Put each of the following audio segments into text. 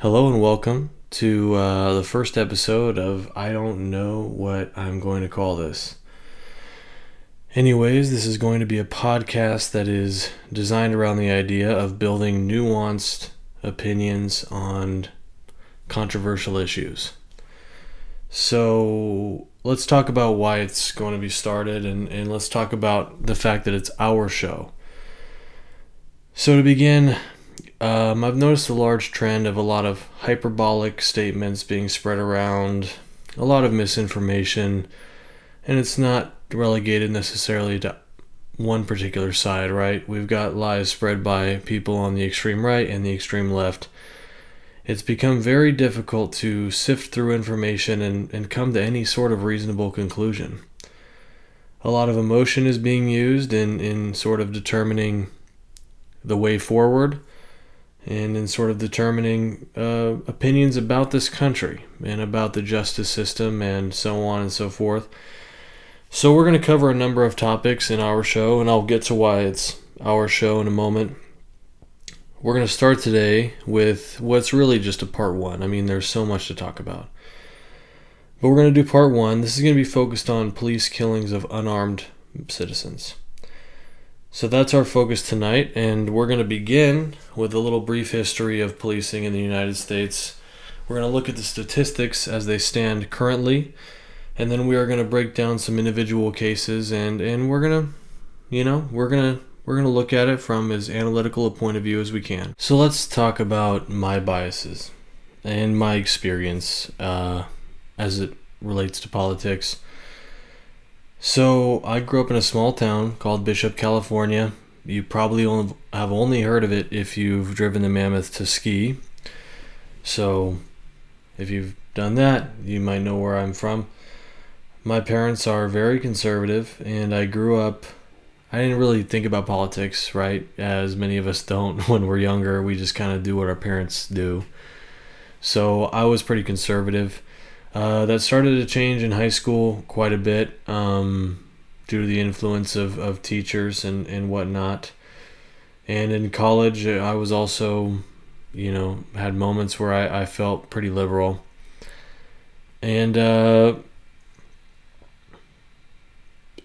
Hello and welcome to uh, the first episode of I Don't Know What I'm Going to Call This. Anyways, this is going to be a podcast that is designed around the idea of building nuanced opinions on controversial issues. So let's talk about why it's going to be started and, and let's talk about the fact that it's our show. So, to begin, um, I've noticed a large trend of a lot of hyperbolic statements being spread around, a lot of misinformation, and it's not relegated necessarily to one particular side, right? We've got lies spread by people on the extreme right and the extreme left. It's become very difficult to sift through information and, and come to any sort of reasonable conclusion. A lot of emotion is being used in, in sort of determining the way forward and in sort of determining uh, opinions about this country and about the justice system and so on and so forth. So, we're going to cover a number of topics in our show, and I'll get to why it's our show in a moment. We're going to start today with what's really just a part one. I mean, there's so much to talk about. But we're going to do part one. This is going to be focused on police killings of unarmed citizens. So that's our focus tonight, and we're going to begin with a little brief history of policing in the United States. We're going to look at the statistics as they stand currently, and then we are going to break down some individual cases, and, and we're going to, you know, we're going to we're going to look at it from as analytical a point of view as we can. So let's talk about my biases and my experience uh, as it relates to politics. So I grew up in a small town called Bishop, California. You probably have only heard of it if you've driven the Mammoth to ski. So if you've done that, you might know where I'm from. My parents are very conservative, and I grew up. I didn't really think about politics, right? As many of us don't when we're younger. We just kind of do what our parents do. So I was pretty conservative. Uh, that started to change in high school quite a bit um, due to the influence of, of teachers and, and whatnot. And in college, I was also, you know, had moments where I, I felt pretty liberal. And, uh,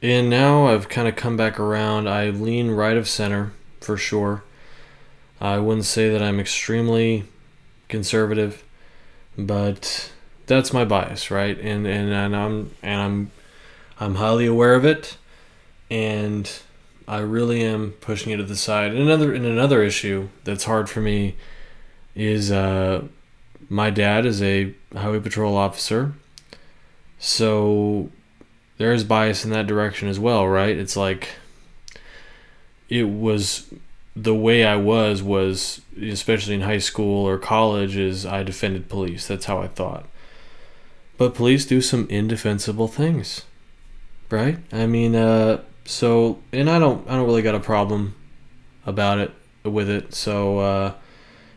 and now I've kind of come back around. I lean right of center for sure. I wouldn't say that I'm extremely conservative, but that's my bias, right? And and and I'm and I'm I'm highly aware of it, and I really am pushing it to the side. And another and another issue that's hard for me is uh, my dad is a highway patrol officer, so there is bias in that direction as well, right? It's like it was the way I was was especially in high school or college is I defended police. That's how I thought. But police do some indefensible things, right? I mean, uh, so and I don't, I don't really got a problem about it with it. So, uh,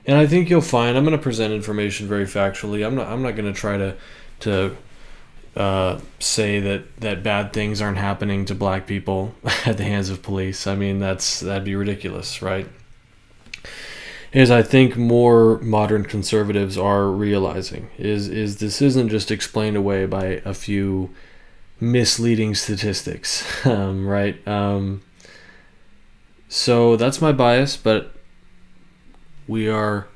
and I think you'll find I'm going to present information very factually. I'm not, I'm not going to try to, to uh, say that that bad things aren't happening to black people at the hands of police. I mean, that's that'd be ridiculous, right? Is I think more modern conservatives are realizing is is this isn't just explained away by a few misleading statistics, um, right? Um, so that's my bias, but we are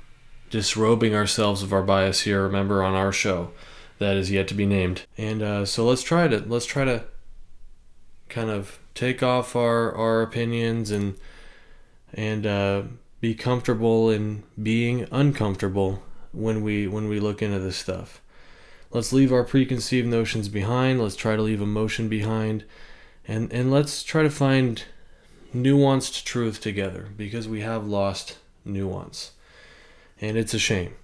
disrobing ourselves of our bias here. Remember on our show that is yet to be named, and uh, so let's try to let's try to kind of take off our our opinions and and uh, be comfortable in being uncomfortable when we when we look into this stuff. Let's leave our preconceived notions behind. Let's try to leave emotion behind and and let's try to find nuanced truth together because we have lost nuance. And it's a shame.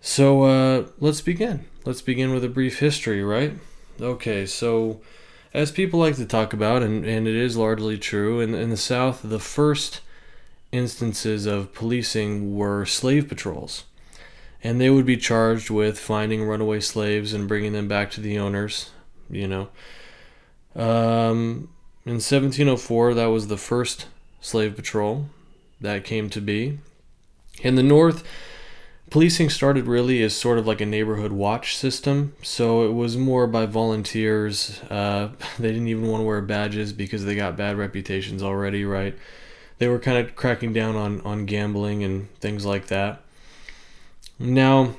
So uh, let's begin. Let's begin with a brief history, right? Okay, so as people like to talk about, and, and it is largely true, in, in the South, the first instances of policing were slave patrols. And they would be charged with finding runaway slaves and bringing them back to the owners, you know. Um, in 1704, that was the first slave patrol that came to be. In the North, policing started really as sort of like a neighborhood watch system. So it was more by volunteers. Uh, they didn't even want to wear badges because they got bad reputations already, right? They were kind of cracking down on, on gambling and things like that. Now,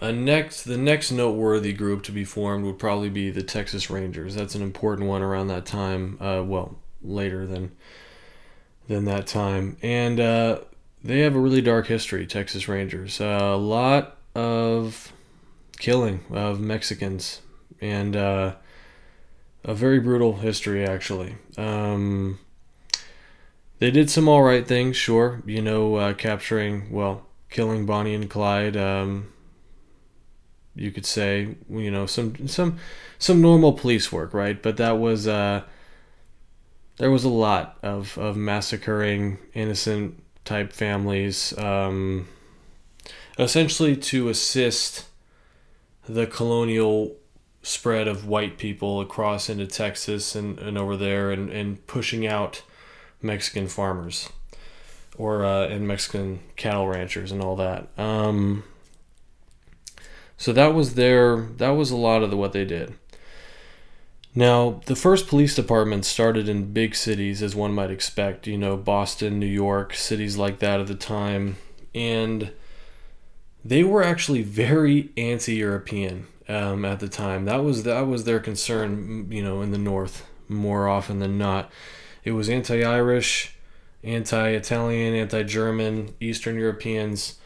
next the next noteworthy group to be formed would probably be the Texas Rangers. That's an important one around that time. Uh, well, later than than that time, and uh, they have a really dark history. Texas Rangers, uh, a lot of killing of Mexicans, and uh, a very brutal history actually. Um, they did some all right things, sure. You know, uh, capturing well, killing Bonnie and Clyde. Um, you could say you know some some some normal police work right but that was uh there was a lot of of massacring innocent type families um essentially to assist the colonial spread of white people across into Texas and, and over there and, and pushing out Mexican farmers or uh, and Mexican cattle ranchers and all that. Um, so that was their that was a lot of the, what they did. Now, the first police department started in big cities, as one might expect, you know, Boston, New York, cities like that at the time. And they were actually very anti European um, at the time. That was, that was their concern, you know, in the North more often than not. It was anti Irish, anti Italian, anti German, Eastern Europeans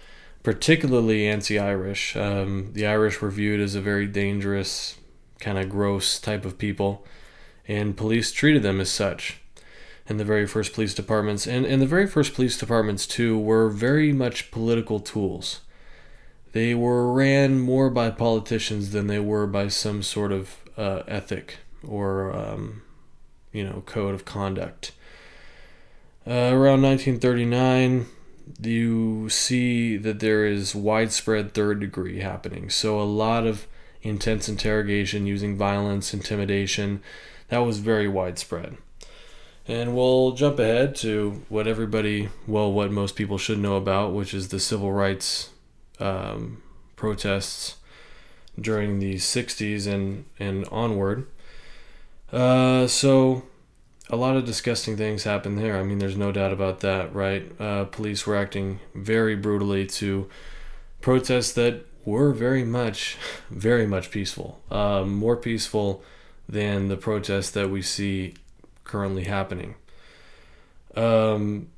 particularly anti-Irish. Um, the Irish were viewed as a very dangerous, kind of gross type of people, and police treated them as such. And the very first police departments, and, and the very first police departments too, were very much political tools. They were ran more by politicians than they were by some sort of uh, ethic or, um, you know, code of conduct. Uh, around 1939, you see that there is widespread third degree happening. So a lot of intense interrogation using violence, intimidation. That was very widespread. And we'll jump ahead to what everybody, well, what most people should know about, which is the civil rights um, protests during the 60s and, and onward. Uh, so a lot of disgusting things happened there. I mean, there's no doubt about that, right? Uh, police were acting very brutally to protests that were very much, very much peaceful. Uh, more peaceful than the protests that we see currently happening. Um,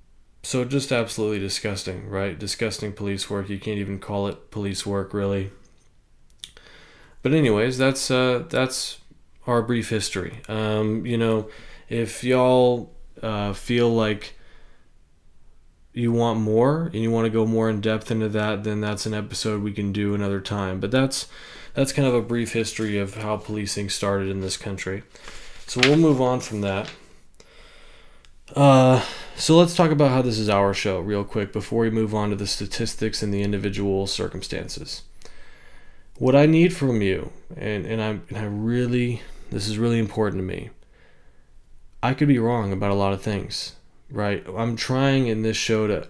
so just absolutely disgusting, right? Disgusting police work. You can't even call it police work, really. But anyways, that's uh, that's our brief history. Um, you know if y'all uh, feel like you want more and you want to go more in depth into that, then that's an episode we can do another time. But that's that's kind of a brief history of how policing started in this country. So we'll move on from that. Uh, so let's talk about how this is our show real quick before we move on to the statistics and the individual circumstances. What I need from you, and, and I and I really this is really important to me I could be wrong about a lot of things, right? I'm trying in this show to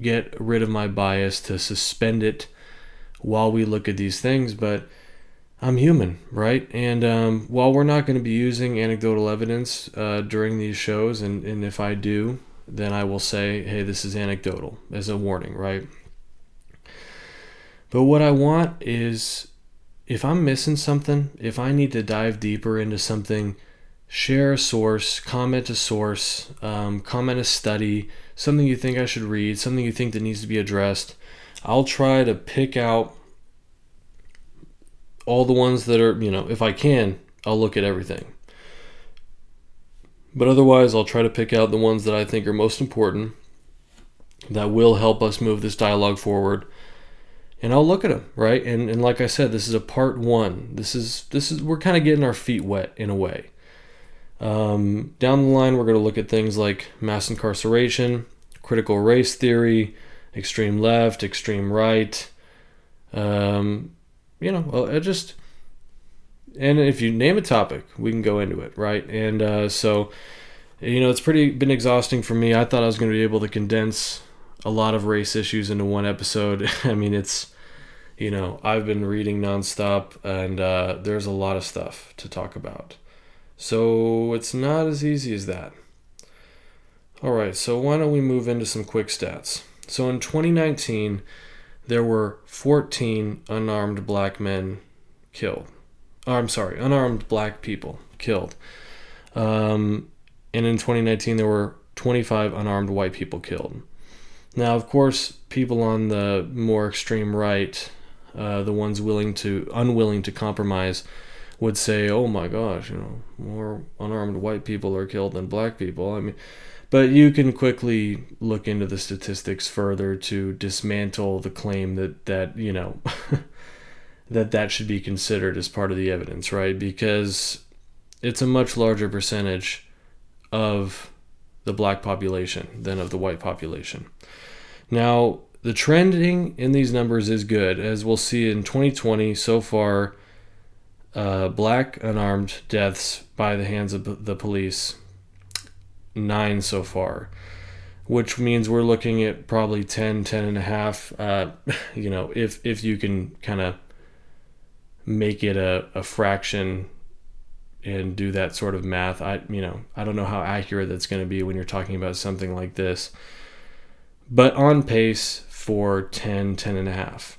get rid of my bias, to suspend it while we look at these things, but I'm human, right? And um, while we're not going to be using anecdotal evidence uh, during these shows, and, and if I do, then I will say, hey, this is anecdotal as a warning, right? But what I want is if I'm missing something, if I need to dive deeper into something share a source, comment a source, um, comment a study, something you think I should read, something you think that needs to be addressed. I'll try to pick out all the ones that are, you know, if I can, I'll look at everything. But otherwise, I'll try to pick out the ones that I think are most important that will help us move this dialogue forward. And I'll look at them, right? And and like I said, this is a part 1. This is this is we're kind of getting our feet wet in a way. Um, down the line, we're going to look at things like mass incarceration, critical race theory, extreme left, extreme right. Um, you know, well, just and if you name a topic, we can go into it, right? And uh, so, you know, it's pretty been exhausting for me. I thought I was going to be able to condense a lot of race issues into one episode. I mean, it's you know I've been reading nonstop, and uh, there's a lot of stuff to talk about. So it's not as easy as that. All right, so why don't we move into some quick stats? So in 2019, there were 14 unarmed black men killed. Oh, I'm sorry, unarmed black people killed. Um, and in 2019, there were 25 unarmed white people killed. Now, of course, people on the more extreme right, uh, the ones willing to unwilling to compromise, would say, "Oh my gosh, you know, more unarmed white people are killed than black people." I mean, but you can quickly look into the statistics further to dismantle the claim that that you know that that should be considered as part of the evidence, right? Because it's a much larger percentage of the black population than of the white population. Now, the trending in these numbers is good, as we'll see in 2020 so far. Uh, black unarmed deaths by the hands of the police, nine so far, which means we're looking at probably 10, 10 and a half. Uh, you know, if if you can kind of make it a, a fraction and do that sort of math, I you know I don't know how accurate that's going to be when you're talking about something like this but on pace for 10, 10 and a half.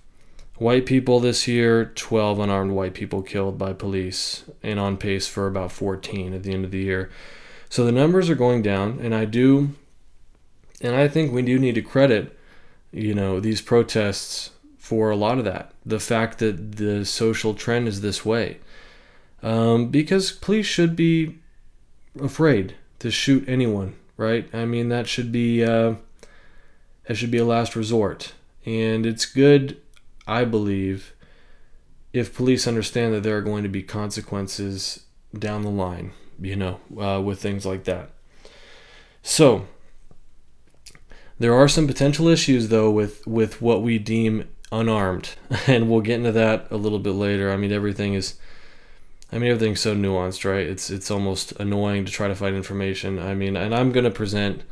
White people this year, 12 unarmed white people killed by police, and on pace for about 14 at the end of the year. So the numbers are going down, and I do, and I think we do need to credit, you know, these protests for a lot of that. The fact that the social trend is this way. Um, because police should be afraid to shoot anyone, right? I mean, that should be. Uh, that should be a last resort. And it's good, I believe, if police understand that there are going to be consequences down the line, you know, uh, with things like that. So, there are some potential issues, though, with, with what we deem unarmed. And we'll get into that a little bit later. I mean, everything is. I mean, everything's so nuanced, right? It's it's almost annoying to try to find information. I mean, and I'm going to present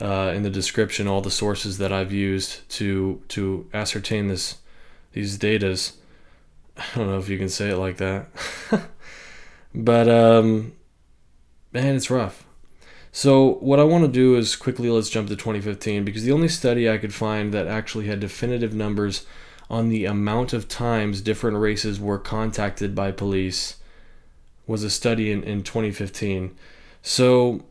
uh, in the description all the sources that I've used to to ascertain this these datas. I don't know if you can say it like that, but um, man, it's rough. So what I want to do is quickly let's jump to 2015 because the only study I could find that actually had definitive numbers on the amount of times different races were contacted by police was a study in, in 2015. So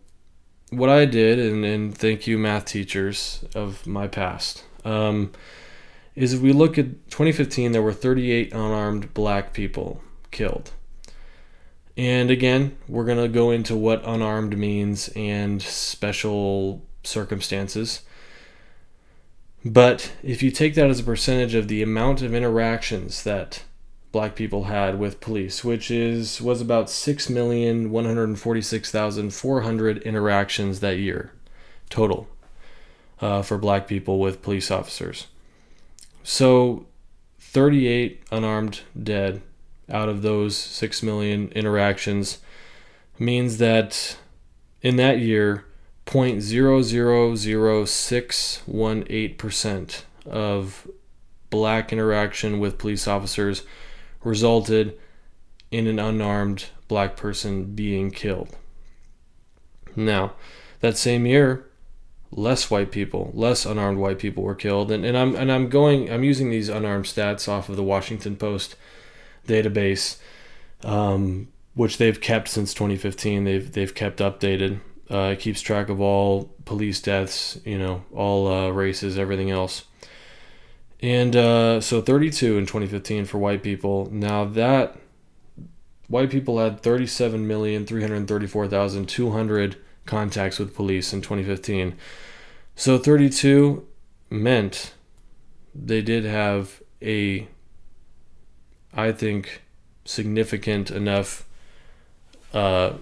what I did, and, and thank you, math teachers of my past, um, is if we look at 2015, there were 38 unarmed black people killed. And again, we're going to go into what unarmed means and special circumstances. But if you take that as a percentage of the amount of interactions that black people had with police, which is was about 6,146,400 interactions that year total uh, for black people with police officers. So 38 unarmed dead out of those 6 million interactions means that in that year 0.000618% of black interaction with police officers resulted in an unarmed black person being killed. Now, that same year, less white people, less unarmed white people were killed, and, and I'm and I'm going I'm using these unarmed stats off of the Washington Post database, um, which they've kept since 2015. They've they've kept updated. Uh, it keeps track of all police deaths, you know, all uh, races, everything else. And uh, so 32 in 2015 for white people. Now that white people had 37,334,200 contacts with police in 2015. So 32 meant they did have a, I think, significant enough uh,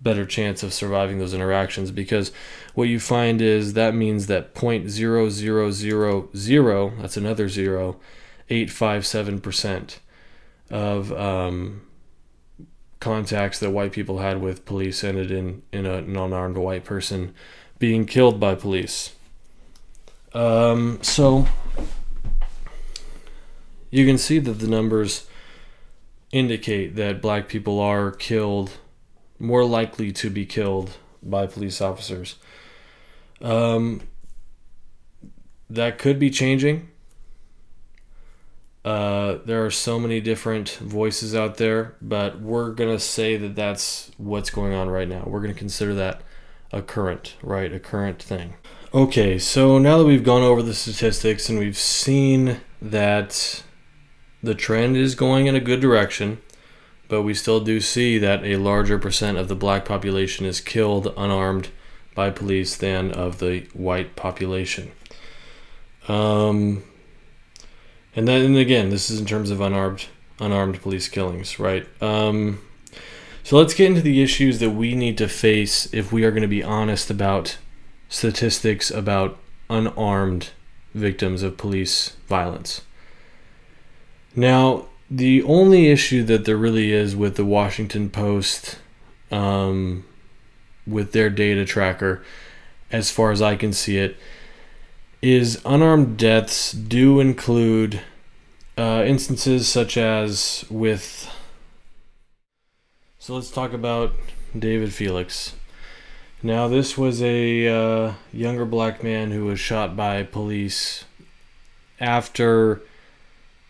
better chance of surviving those interactions because what you find is that means that 0.0000 that's another zero 857% of um, contacts that white people had with police ended in, in a non-armed white person being killed by police Um, so you can see that the numbers indicate that black people are killed, more likely to be killed by police officers. Um, that could be changing. Uh, there are so many different voices out there, but we're going to say that that's what's going on right now. We're going to consider that a current, right? A current thing. Okay, so now that we've gone over the statistics and we've seen that the trend is going in a good direction, but we still do see that a larger percent of the black population is killed unarmed by police than of the white population. Um, and then and again, this is in terms of unarmed unarmed police killings, right? Um, so let's get into the issues that we need to face if we are going to be honest about statistics about unarmed victims of police violence. Now, the only issue that there really is with the Washington Post, um, with their data tracker, as far as I can see it, is unarmed deaths do include uh, instances such as with. So let's talk about David Felix. Now, this was a uh, younger black man who was shot by police after,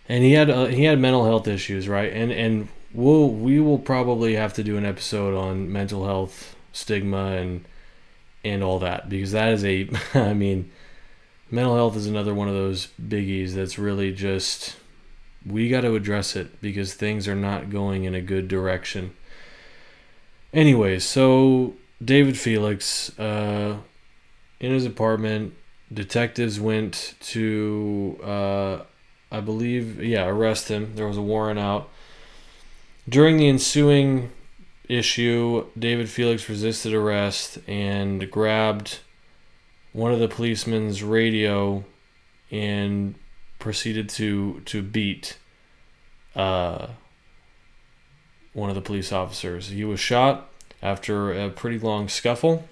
and he had uh, he had mental health issues, right? And and we'll we will probably have to do an episode on mental health stigma and and all that because that is a, I mean, mental health is another one of those biggies that's really just we got to address it because things are not going in a good direction. Anyways, so David Felix, uh, in his apartment, detectives went to, uh, I believe, yeah, arrest him. There was a warrant out. During the ensuing issue, David Felix resisted arrest and grabbed one of the policemen's radio and proceeded to to beat uh, one of the police officers. He was shot after a pretty long scuffle.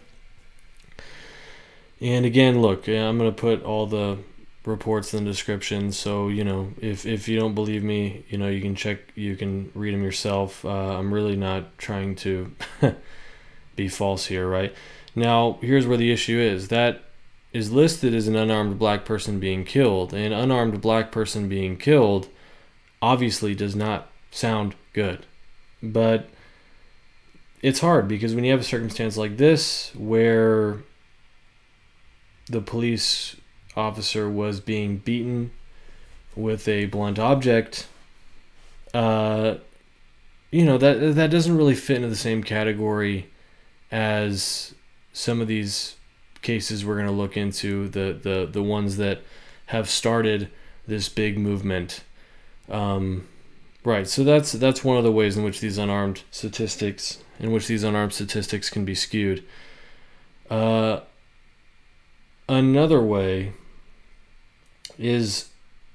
And again, look, I'm going to put all the reports in the description. So, you know, if, if you don't believe me, you know, you can check, you can read them yourself. Uh, I'm really not trying to be false here, right? Now, here's where the issue is that is listed as an unarmed black person being killed. An unarmed black person being killed obviously does not sound good. But it's hard because when you have a circumstance like this where the police officer was being beaten with a blunt object, uh, you know that that doesn't really fit into the same category as some of these cases we're going to look into the the the ones that have started this big movement. Um, right. So that's that's one of the ways in which these unarmed statistics in which these unarmed statistics can be skewed. Uh, another way is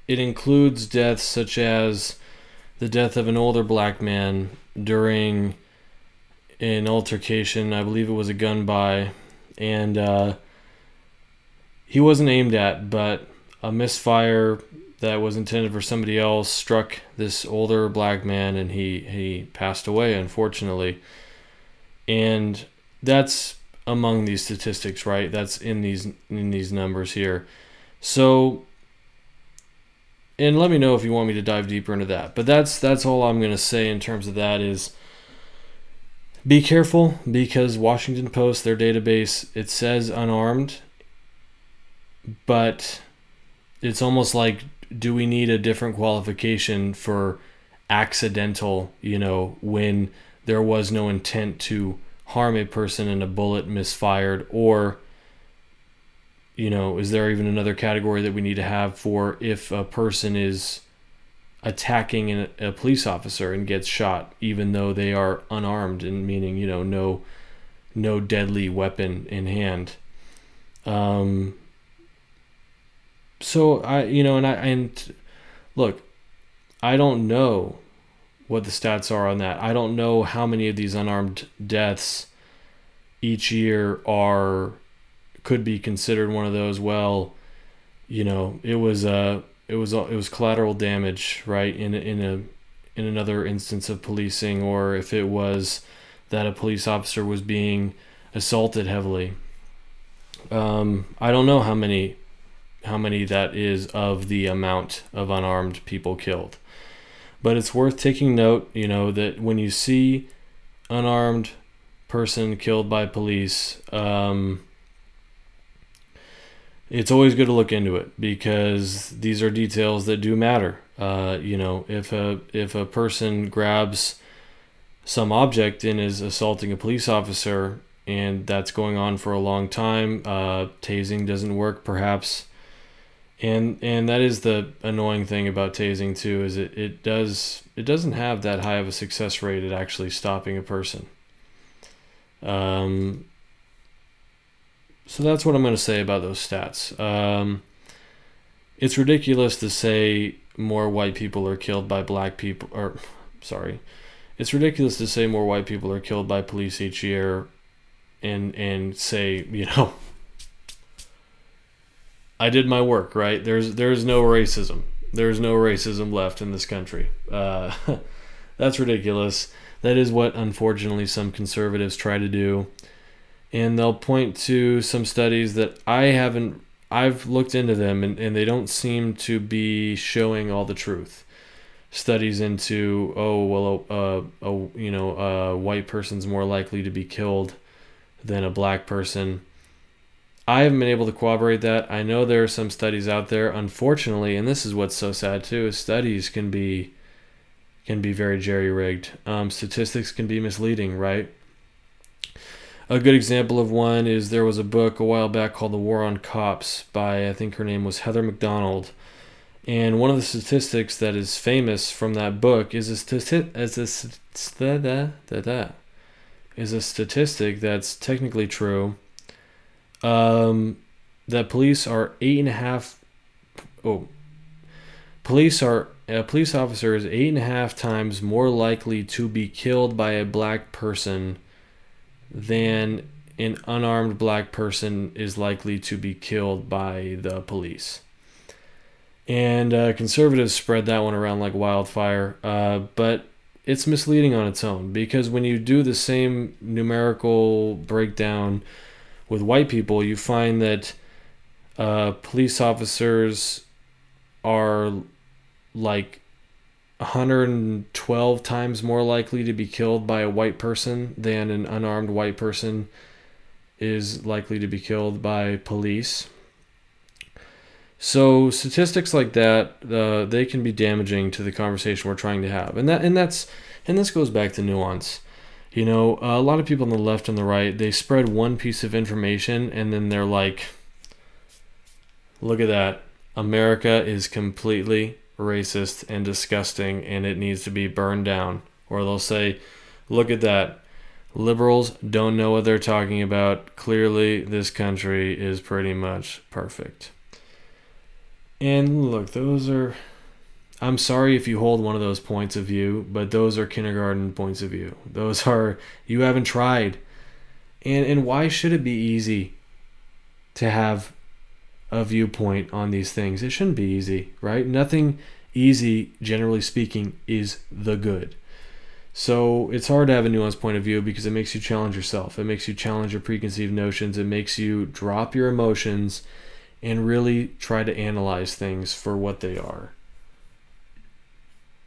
it includes deaths such as the death of an older black man during an altercation. I believe it was a gun by, and uh, he wasn't aimed at, but a misfire that was intended for somebody else struck this older black man, and he he passed away. Unfortunately, and that's among these statistics, right? That's in these in these numbers here. So and let me know if you want me to dive deeper into that. But that's that's all I'm going to say in terms of that is be careful because Washington Post their database it says unarmed but it's almost like do we need a different qualification for accidental, you know, when there was no intent to harm a person and a bullet misfired? Or you know is there even another category that we need to have for if a person is attacking a police officer and gets shot even though they are unarmed and meaning you know no no deadly weapon in hand um so i you know and i and look i don't know what the stats are on that. I don't know how many of these unarmed deaths each year are could be considered one of those. Well, you know, it was uh it was it was collateral damage, right? In in a in another instance of policing, or if it was that a police officer was being assaulted heavily. Um, I don't know how many how many that is of the amount of unarmed people killed. But it's worth taking note, you know, that when you see unarmed person killed by police, um, it's always good to look into it because these are details that do matter. Uh, you know, if a if a person grabs some object and is assaulting a police officer, and that's going on for a long time, uh, tasing doesn't work, perhaps and and that is the annoying thing about tasing too is it, it does it doesn't have that high of a success rate at actually stopping a person um, so that's what i'm going to say about those stats um, it's ridiculous to say more white people are killed by black people or sorry it's ridiculous to say more white people are killed by police each year and and say you know I did my work, right? There's there's no racism. There's no racism left in this country. Uh, that's ridiculous. That is what unfortunately some conservatives try to do, and they'll point to some studies that I haven't. I've looked into them, and, and they don't seem to be showing all the truth. Studies into oh well, uh, a you know a white person's more likely to be killed than a black person I haven't been able to corroborate that. I know there are some studies out there, unfortunately, and this is what's so sad too. Is studies can be can be very jerry rigged. Um, statistics can be misleading, right? A good example of one is there was a book a while back called The War on Cops by I think her name was Heather Mac Donald. And one of the statistics that is famous from that book is a statistic as a da, da, da, is a statistic that's technically true um, that police are eight and a half. Oh, police are a police officer is eight and a half times more likely to be killed by a black person than an unarmed black person is likely to be killed by the police. And uh, conservatives spread that one around like wildfire, uh, but it's misleading on its own because when you do the same numerical breakdown with white people, you find that uh, police officers are like 112 times more likely to be killed by a white person than an unarmed white person is likely to be killed by police. So statistics like that, uh, they can be damaging to the conversation we're trying to have, and that and that's and this goes back to nuance. You know, a lot of people on the left and the right, they spread one piece of information and then they're like, look at that. America is completely racist and disgusting and it needs to be burned down. Or they'll say, look at that. Liberals don't know what they're talking about. Clearly, this country is pretty much perfect. And look, those are I'm sorry if you hold one of those points of view, but those are kindergarten points of view. Those are you haven't tried. And and why should it be easy to have a viewpoint on these things? It shouldn't be easy, right? Nothing easy, generally speaking, is the good. So it's hard to have a nuanced point of view because it makes you challenge yourself. It makes you challenge your preconceived notions. It makes you drop your emotions and really try to analyze things for what they are.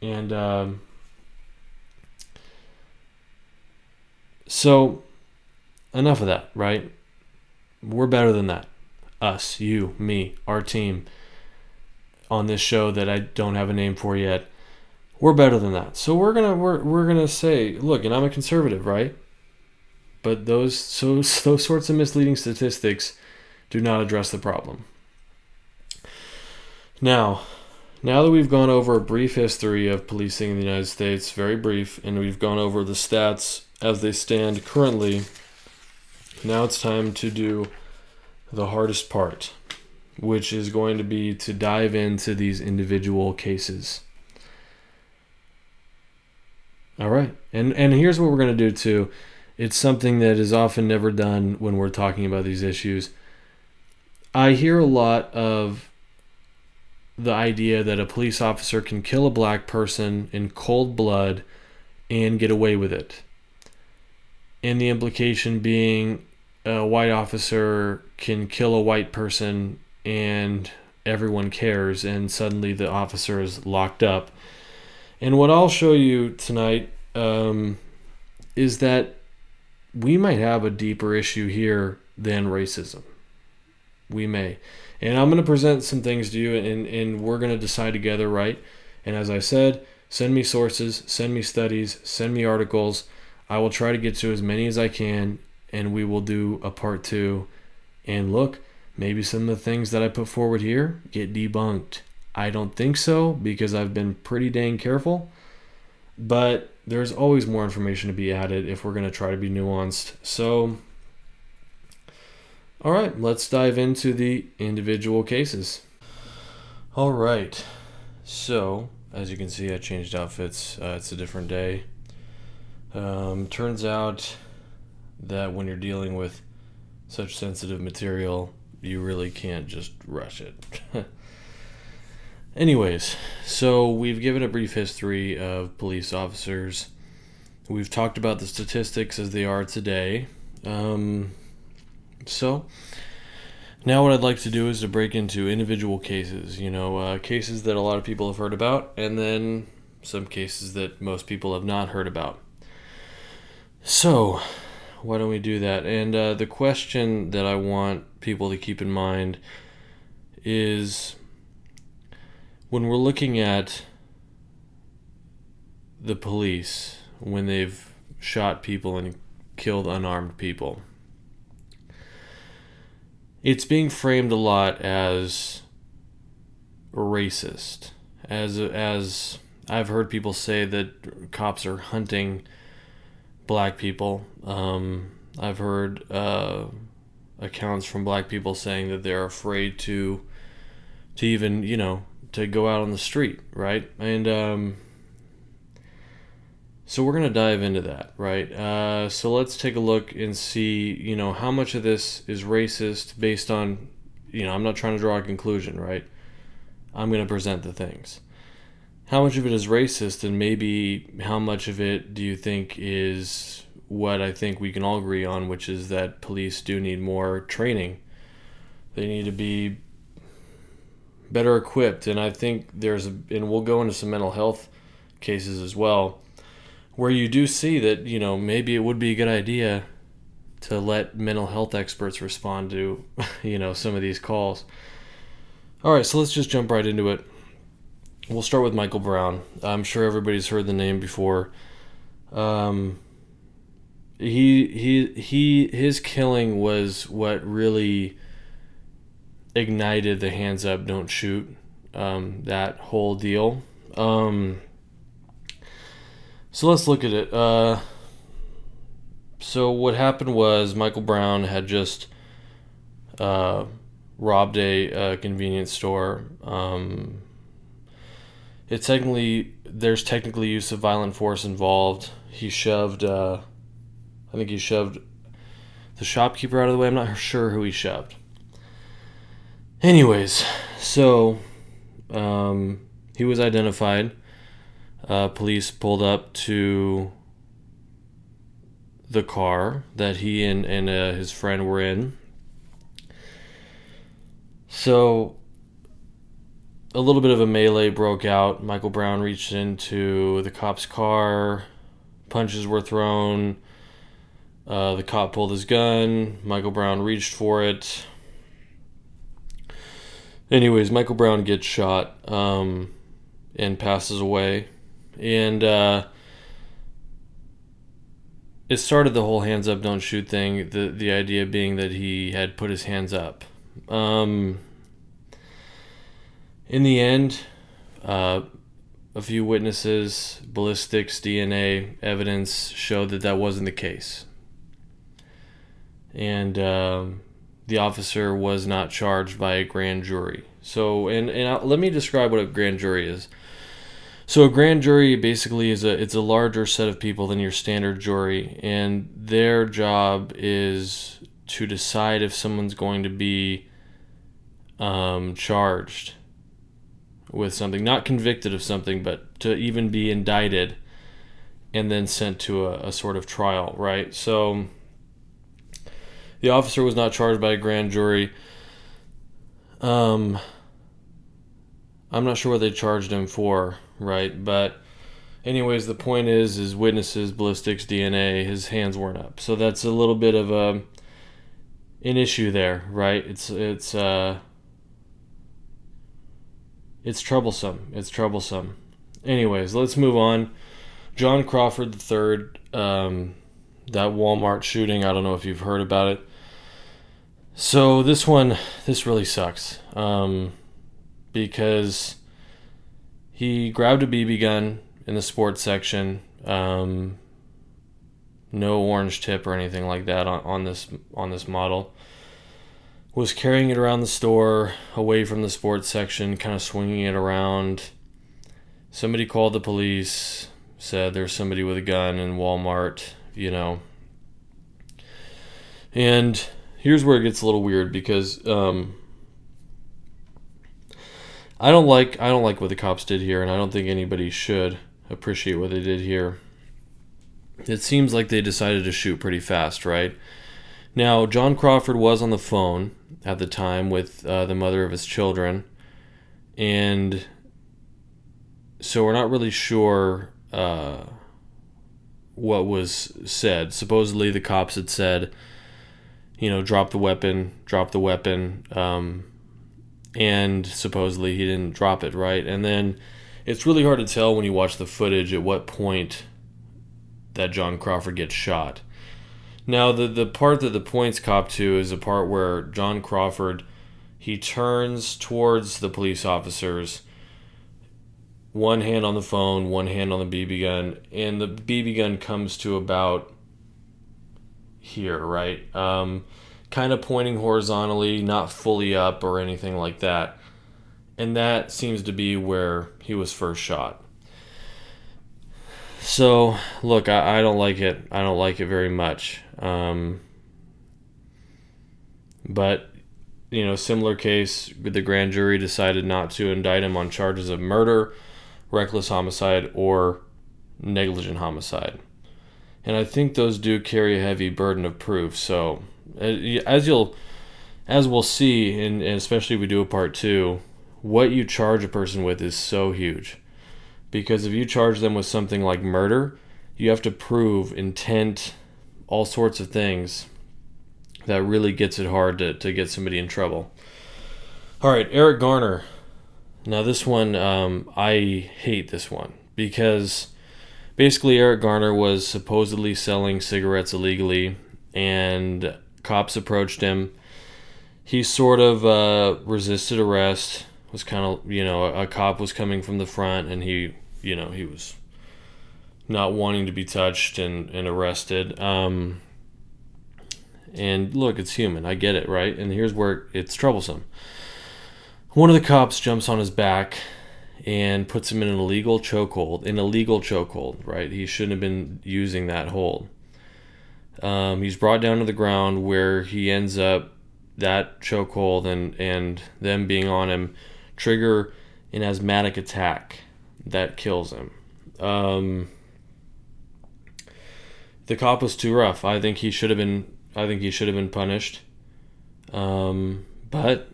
And um, so, enough of that, right? We're better than that. Us, you, me, our team on this show that I don't have a name for yet. We're better than that. So we're gonna we're, we're gonna say, look, and I'm a conservative, right? But those so those sorts of misleading statistics do not address the problem. Now, now that we've gone over a brief history of policing in the United States, very brief, and we've gone over the stats as they stand currently, now it's time to do the hardest part, which is going to be to dive into these individual cases. All right. And and here's what we're going to do too. It's something that is often never done when we're talking about these issues. I hear a lot of the idea that a police officer can kill a black person in cold blood and get away with it. And the implication being a white officer can kill a white person and everyone cares, and suddenly the officer is locked up. And what I'll show you tonight um, is that we might have a deeper issue here than racism. We may. And I'm going to present some things to you, and, and we're going to decide together, right? And as I said, send me sources, send me studies, send me articles. I will try to get to as many as I can, and we will do a part two. And look, maybe some of the things that I put forward here get debunked. I don't think so because I've been pretty dang careful. But there's always more information to be added if we're going to try to be nuanced. So, all right, let's dive into the individual cases. All right, so as you can see, I changed outfits. Uh, it's a different day. Um, turns out that when you're dealing with such sensitive material, you really can't just rush it. Anyways, so we've given a brief history of police officers. We've talked about the statistics as they are today. Um, so, now what I'd like to do is to break into individual cases, you know, uh, cases that a lot of people have heard about, and then some cases that most people have not heard about. So, why don't we do that? And uh, the question that I want people to keep in mind is when we're looking at the police when they've shot people and killed unarmed people, it's being framed a lot as racist, as as I've heard people say that cops are hunting black people. Um, I've heard uh, accounts from black people saying that they're afraid to to even you know to go out on the street, right? And um, so we're gonna dive into that, right? Uh, so let's take a look and see, you know, how much of this is racist based on, you know, I'm not trying to draw a conclusion, right? I'm gonna present the things. How much of it is racist, and maybe how much of it do you think is what I think we can all agree on, which is that police do need more training. They need to be better equipped. And I think there's, a, and we'll go into some mental health cases as well, where you do see that, you know, maybe it would be a good idea to let mental health experts respond to, you know, some of these calls. All right, so let's just jump right into it. We'll start with Michael Brown. I'm sure everybody's heard the name before. Um, he he he his killing was what really ignited the hands up, don't shoot, um, that whole deal. Um, so let's look at it. Uh, so what happened was Michael Brown had just uh, robbed a, a, convenience store. Um, it's technically there's technically use of violent force involved. He shoved, uh, I think he shoved the shopkeeper out of the way. I'm not sure who he shoved. Anyways, so um, he was identified. Uh, police pulled up to the car that he and, and uh, his friend were in. So a little bit of a melee broke out. Michael Brown reached into the cop's car. Punches were thrown. Uh, the cop pulled his gun. Michael Brown reached for it. Anyways, Michael Brown gets shot um, and passes away. And uh, it started the whole hands up, don't shoot thing. The, the idea being that he had put his hands up. Um, in the end, uh, a few witnesses, ballistics, DNA evidence showed that that wasn't the case. And um, the officer was not charged by a grand jury. So, and, and I'll, let me describe what a grand jury is. So, a grand jury basically is a it's a larger set of people than your standard jury, and their job is to decide if someone's going to be um, charged with something, not convicted of something, but to even be indicted and then sent to a, a sort of trial, right? So the officer was not charged by a grand jury. Um, I'm not sure what they charged him for, right? But anyways, the point is, is witnesses, ballistics, DNA, his hands weren't up. So that's a little bit of a an issue there, right? It's it's uh it's troublesome. It's troublesome. Anyways, let's move on. John Crawford III, um, that Walmart shooting. I don't know if you've heard about it. So this one, this really sucks um, because he grabbed a BB gun in the sports section. Um, no orange tip or anything like that on, on this on this model. Was carrying it around the store, away from the sports section, kind of swinging it around. Somebody called the police, said there's somebody with a gun in Walmart, you know. And here's where it gets a little weird because um, I don't like I don't like what the cops did here, and I don't think anybody should appreciate what they did here. It seems like they decided to shoot pretty fast, right? Now, John Crawford was on the phone at the time with uh, the mother of his children, and so we're not really sure uh, what was said. Supposedly, the cops had said you know, drop the weapon, drop the weapon, um, and supposedly he didn't drop it, right? And then it's really hard to tell when you watch the footage at what point that John Crawford gets shot. Now, the the part that the points cop to is a part where John Crawford he turns towards the police officers, one hand on the phone, one hand on the BB gun, and the BB gun comes to about here, right? Um, kind of pointing horizontally, not fully up or anything like that. And that seems to be where he was first shot. So, look, I, I don't like it. I don't like it very much. Um, but, you know, similar case, the grand jury decided not to indict him on charges of murder, reckless homicide, or negligent homicide and I think those do carry a heavy burden of proof. So, as you'll, as we'll see, and, especially if we do a part two, what you charge a person with is so huge, because if you charge them with something like murder, you have to prove intent, all sorts of things. That really gets it hard to, to get somebody in trouble. All right, Eric Garner. Now this one, um, I hate this one because basically Eric Garner was supposedly selling cigarettes illegally, and cops approached him. He sort of uh, resisted arrest. Was kind of you know a cop was coming from the front, and he you know he was not wanting to be touched and and arrested. Um, and look, it's human. I get it, right? And here's where it's troublesome. One of the cops jumps on his back and puts him in an illegal chokehold. An illegal chokehold, right? He shouldn't have been using that hold. Um, he's brought down to the ground where he ends up that chokehold and and them being on him trigger an asthmatic attack that kills him. Um, the cop was too rough. I think he should have been. I think he should have been punished. Um, but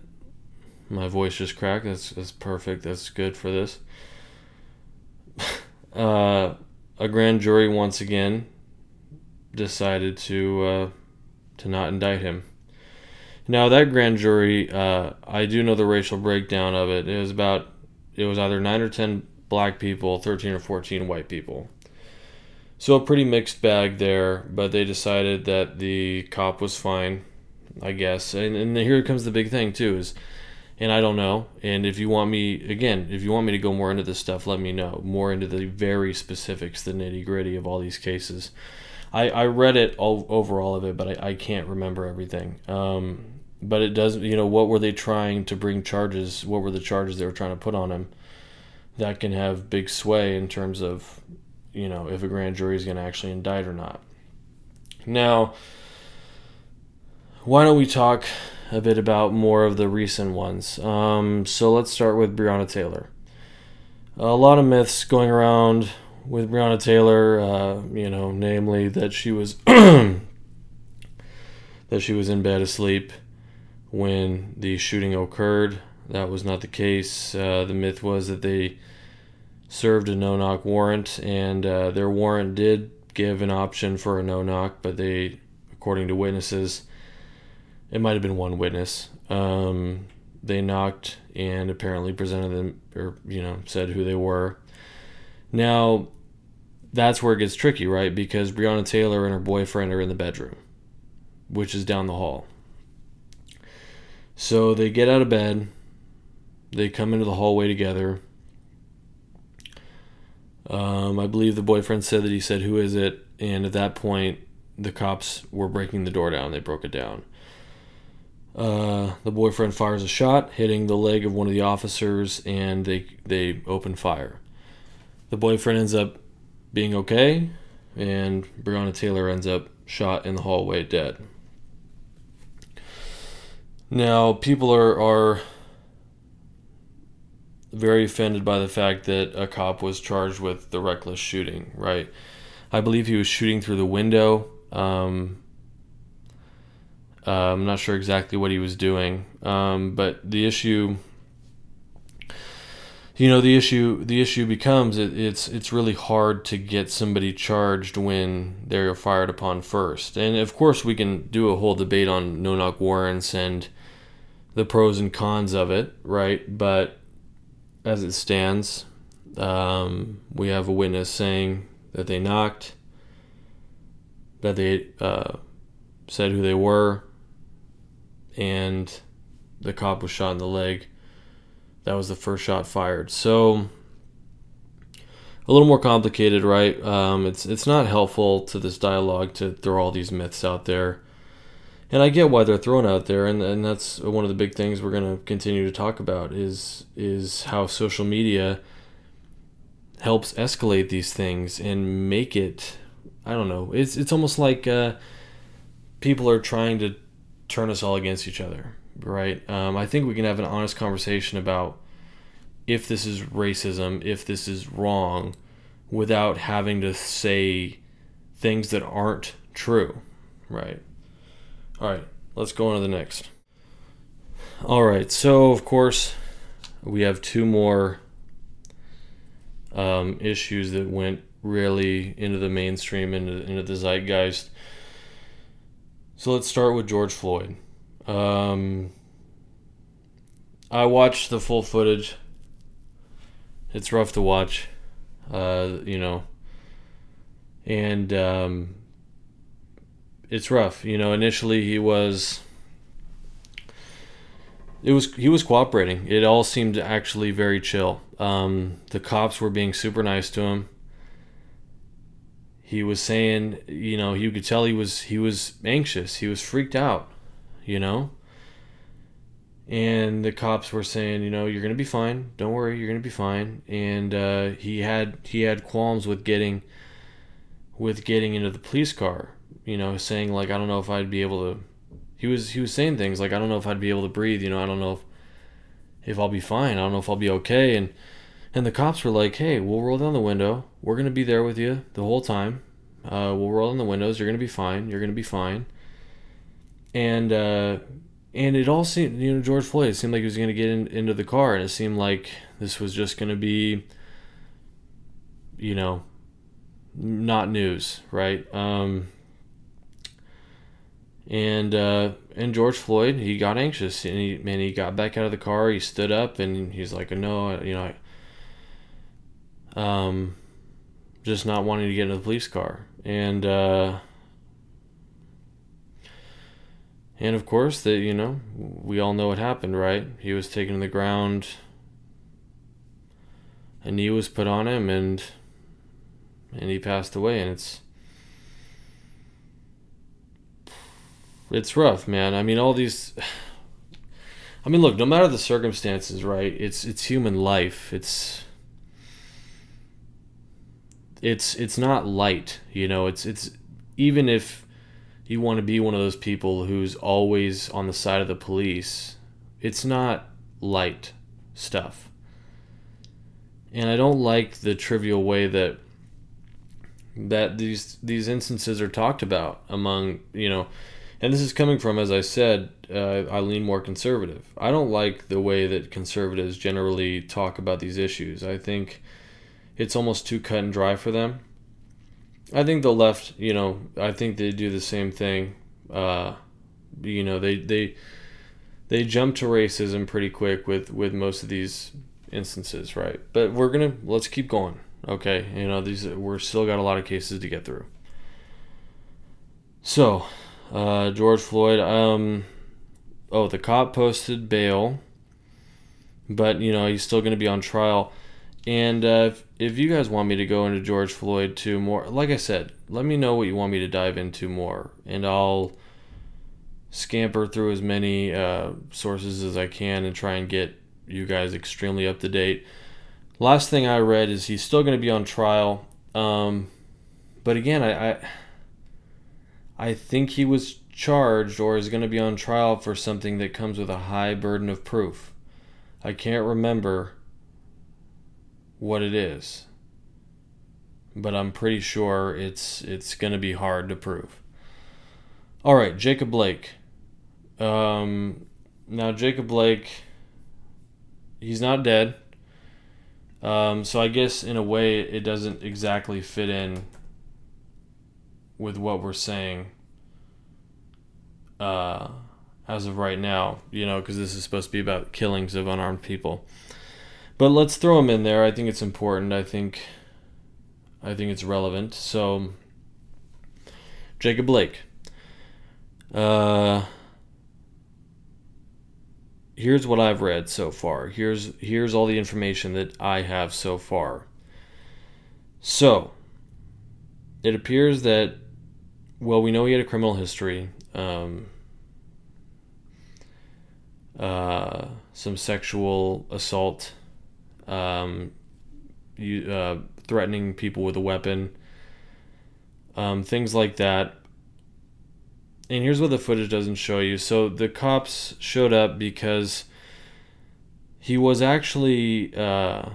my voice just cracked. That's that's perfect. That's good for this. uh, a grand jury once again decided to uh, to not indict him. Now that grand jury, uh, I do know the racial breakdown of it. It was about it was either nine or ten black people, thirteen or fourteen white people. So a pretty mixed bag there, but they decided that the cop was fine, I guess. And and here comes the big thing too is and I don't know. And if you want me again, if you want me to go more into this stuff, let me know more into the very specifics, the nitty gritty of all these cases. I, I read it all over all of it, but I, I can't remember everything. Um, but it does, you know, what were they trying to bring charges? What were the charges they were trying to put on him? That can have big sway in terms of, you know, if a grand jury is going to actually indict or not. Now, why don't we talk a bit about more of the recent ones. Um, so let's start with Breonna Taylor. a lot of myths going around with Breonna Taylor, uh, you know, namely that she was that she was in bed asleep when the shooting occurred. That was not the case. Uh, the myth was that they served a no-knock warrant, and uh, their warrant did give an option for a no-knock, but they, according to witnesses, it might have been one witness. Um, they knocked and apparently presented them, or you know, said who they were. Now, that's where it gets tricky, right? Because Breonna Taylor and her boyfriend are in the bedroom, which is down the hall. So they get out of bed, they come into the hallway together. Um, I believe the boyfriend said that he said, Who is it? And at that point, the cops were breaking the door down. They broke it down. Uh, the boyfriend fires a shot, hitting the leg of one of the officers, and they they open fire. The boyfriend ends up being okay, and Breonna Taylor ends up shot in the hallway dead. Now, people are, are very offended by the fact that a cop was charged with the reckless shooting, right? I believe he was shooting through the window. Um, uh, I'm not sure exactly what he was doing, um, but the issue you know the issue the issue becomes it, it's it's really hard to get somebody charged when they're fired upon first. And of course we can do a whole debate on no knock warrants and the pros and cons of it right? But as it stands um, we have a witness saying that they knocked that they uh, said who they were and the cop was shot in the leg that was the first shot fired. So a little more complicated, right? Um, it's it's not helpful to this dialogue to throw all these myths out there, and I get why they're thrown out there, and, and that's one of the big things we're going to continue to talk about is is how social media helps escalate these things and make it. I don't know. It's it's almost like uh, people are trying to turn us all against each other right? Um, I think we can have an honest conversation about if this is racism, if this is wrong, without having to say things that aren't true, right? All right, let's go on to the next. All right, so of course, we have two more um, issues that went really into the mainstream, into, into the zeitgeist. So let's start with George Floyd. Um, I watched the full footage. It's rough to watch, uh, you know, and um, it's rough. You know, initially he was. It was he was cooperating. It all seemed actually very chill. Um, the cops were being super nice to him. He was saying, you know, you could tell he was he was anxious. He was freaked out you know? And the cops were saying, you know, you're gonna be fine. Don't worry, you're gonna be fine. And uh, he had he had qualms with getting with getting into the police car. You know, saying like, I don't know if I'd be able to. He was he was saying things like, I don't know if I'd be able to breathe. You know, I don't know if if I'll be fine. I don't know if I'll be okay. And and the cops were like, hey, we'll roll down the window. We're gonna be there with you the whole time. Uh, we'll roll down the windows. You're gonna be fine. You're gonna be fine and uh, and it all seemed you know George Floyd. It seemed like he was going to get in, into the car, and it seemed like this was just going to be, you know, not news, right? Um, and uh, and George Floyd, he got anxious, and he man, he got back out of the car. He stood up, and he's like, "No, you know, I, um, just not wanting to get into the police car." And uh, And of course, that you know, we all know what happened, right? He was taken to the ground. A knee was put on him, and and he passed away. And it's it's rough, man. I mean, all these. I mean, look. No matter the circumstances, right? It's it's human life. It's it's it's not light, you know. It's it's even if you want to be one of those people who's always on the side of the police. It's not light stuff. and I don't like the trivial way that that these these instances are talked about among you know and this is coming from as i said uh, i lean more conservative i don't like the way that conservatives generally talk about these issues i think it's almost too cut and dry for them i think the left you know i think they do the same thing uh, you know they they they jump to racism pretty quick with with most of these instances right but we're gonna let's keep going Okay, you know these we're still got a lot of cases to get through. So, uh, George Floyd. Um, oh, the cop posted bail, but you know he's still to be on trial. And uh, if, if you guys want me to go into George Floyd too more, like I said, let me know what you want me to dive into more, and I'll scamper through as many uh, sources as I can and try and get you guys extremely up to date. Last thing I read is he's still going to be on trial. Um, but again, I, I I think he was charged or is going to be on trial for something that comes with a high burden of proof. I can't remember what it is, but I'm pretty sure it's it's going to be hard to prove. All right, Jacob Blake. Um, now Jacob Blake, he's not dead. Um, so I guess in a way it doesn't exactly fit in with what we're saying uh, as of right now, you know, because this is supposed to be about killings of unarmed people. But let's throw them in there. I think it's important. I think I think it's relevant. So Jacob Blake. Uh, here's what I've read so far. Here's here's all the information that I have so far. So, it appears that well, we know he had a criminal history, um, uh, some sexual assault, um, you, uh, threatening people with a weapon, um, things like that and here's what the footage doesn't show you. So the cops showed up because he was actually, uh,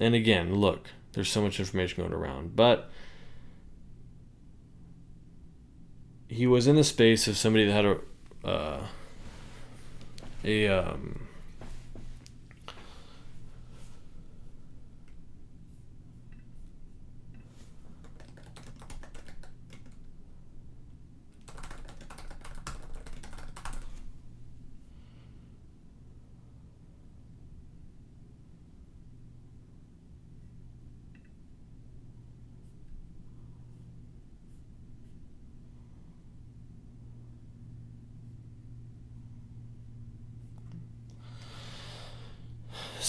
and again, look, there's so much information going around, but he was in the space of somebody that had a, uh, a, um,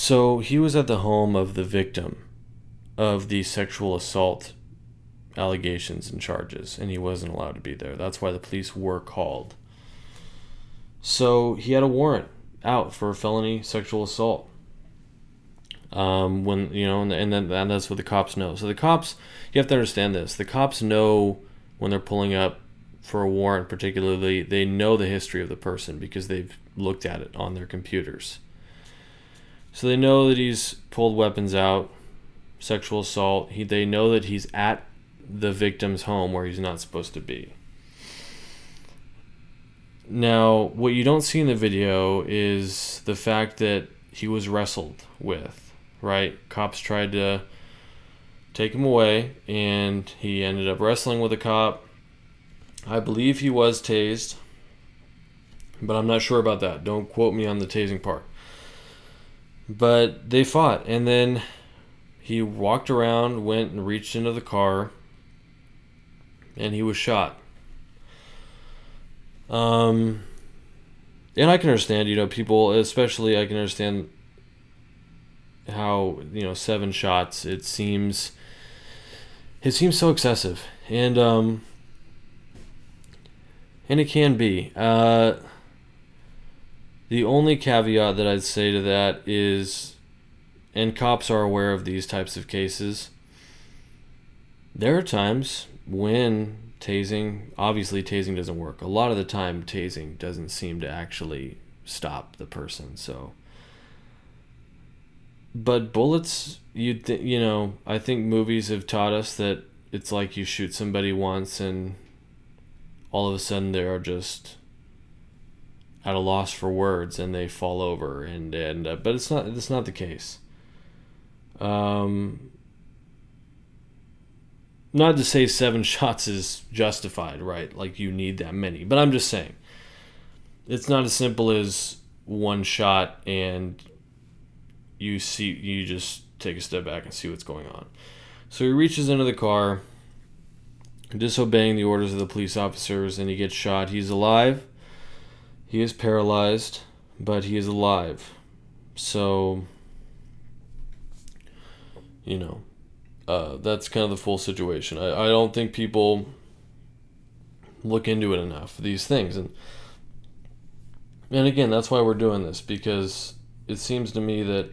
So he was at the home of the victim of the sexual assault allegations and charges, and he wasn't allowed to be there. That's why the police were called. So he had a warrant out for felony sexual assault. Um, when you know, and, and then and that's what the cops know. So the cops, you have to understand this. The cops know when they're pulling up for a warrant, particularly, they know the history of the person because they've looked at it on their computers. So they know that he's pulled weapons out, sexual assault. He, they know that he's at the victim's home where he's not supposed to be. Now, what you don't see in the video is the fact that he was wrestled with, right? Cops tried to take him away, and he ended up wrestling with a cop. I believe he was tased, but I'm not sure about that. Don't quote me on the tasing part. But they fought, and then he walked around, went and reached into the car, and he was shot. Um, and I can understand, you know, people, especially I can understand how you know seven shots. It seems, it seems so excessive, and um, and it can be. Uh, the only caveat that I'd say to that is, and cops are aware of these types of cases, there are times when tasing, obviously, tasing doesn't work. A lot of the time, tasing doesn't seem to actually stop the person. So, but bullets, you th- you know, I think movies have taught us that it's like you shoot somebody once and all of a sudden they are just at a loss for words and they fall over and and uh, but it's not it's not the case. Um, not to say seven shots is justified, right? Like you need that many, but I'm just saying it's not as simple as one shot and you see you just take a step back and see what's going on. So he reaches into the car, disobeying the orders of the police officers, and he gets shot. He's alive. He is paralyzed, but he is alive. So, you know, uh, that's kind of the full situation. I, I don't think people look into it enough, these things. And, and again, that's why we're doing this, because it seems to me that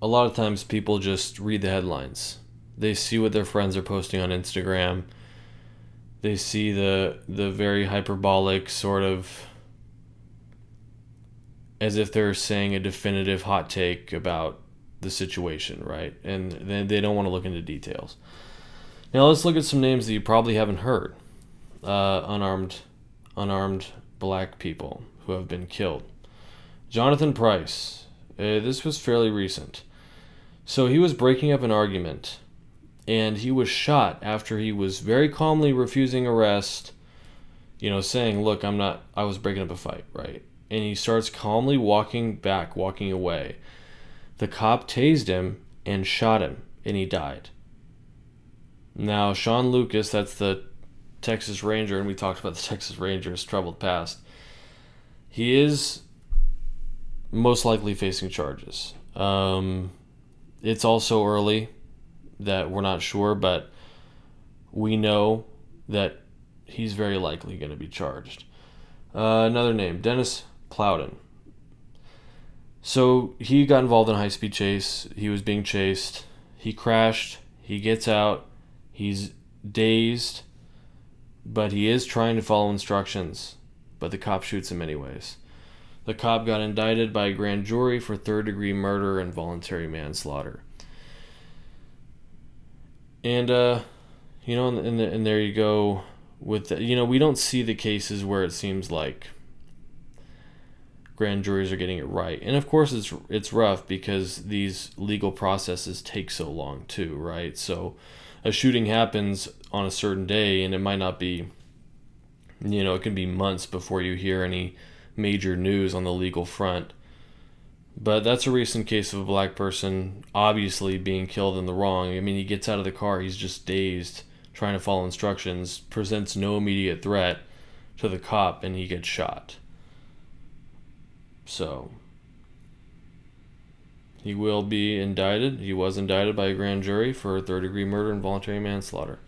a lot of times people just read the headlines. They see what their friends are posting on Instagram. They see the the very hyperbolic sort of as if they're saying a definitive hot take about the situation, right? And then they don't want to look into details. Now let's look at some names that you probably haven't heard. Uh, unarmed, unarmed black people who have been killed. Jonathan Price. Uh, this was fairly recent. So he was breaking up an argument, and he was shot after he was very calmly refusing arrest, you know, saying, Look, I'm not, I was breaking up a fight, right? And he starts calmly walking back, walking away. The cop tased him and shot him, and he died. Now, Shaun Lucas, that's the Texas Ranger, and we talked about the Texas Rangers' troubled past. He is most likely facing charges. Um, it's also early that we're not sure, but we know that he's very likely going to be charged. Uh, another name, Dennis Plowden. So he got involved in a high speed chase. He was being chased. He crashed. He gets out. He's dazed, but he is trying to follow instructions. But the cop shoots him anyways. The cop got indicted by a grand jury for third degree murder and voluntary manslaughter. And, uh, you know, and, the, and there you go with the, you know, we don't see the cases where it seems like grand juries are getting it right. And of course it's it's rough because these legal processes take so long too, right? So a shooting happens on a certain day and it might not be you know, it can be months before you hear any major news on the legal front. But that's a recent case of a black person obviously being killed in the wrong. I mean, he gets out of the car, he's just dazed, trying to follow instructions, presents no immediate threat to the cop, and he gets shot. So, he will be indicted. He was indicted by a grand jury for third degree murder and voluntary manslaughter.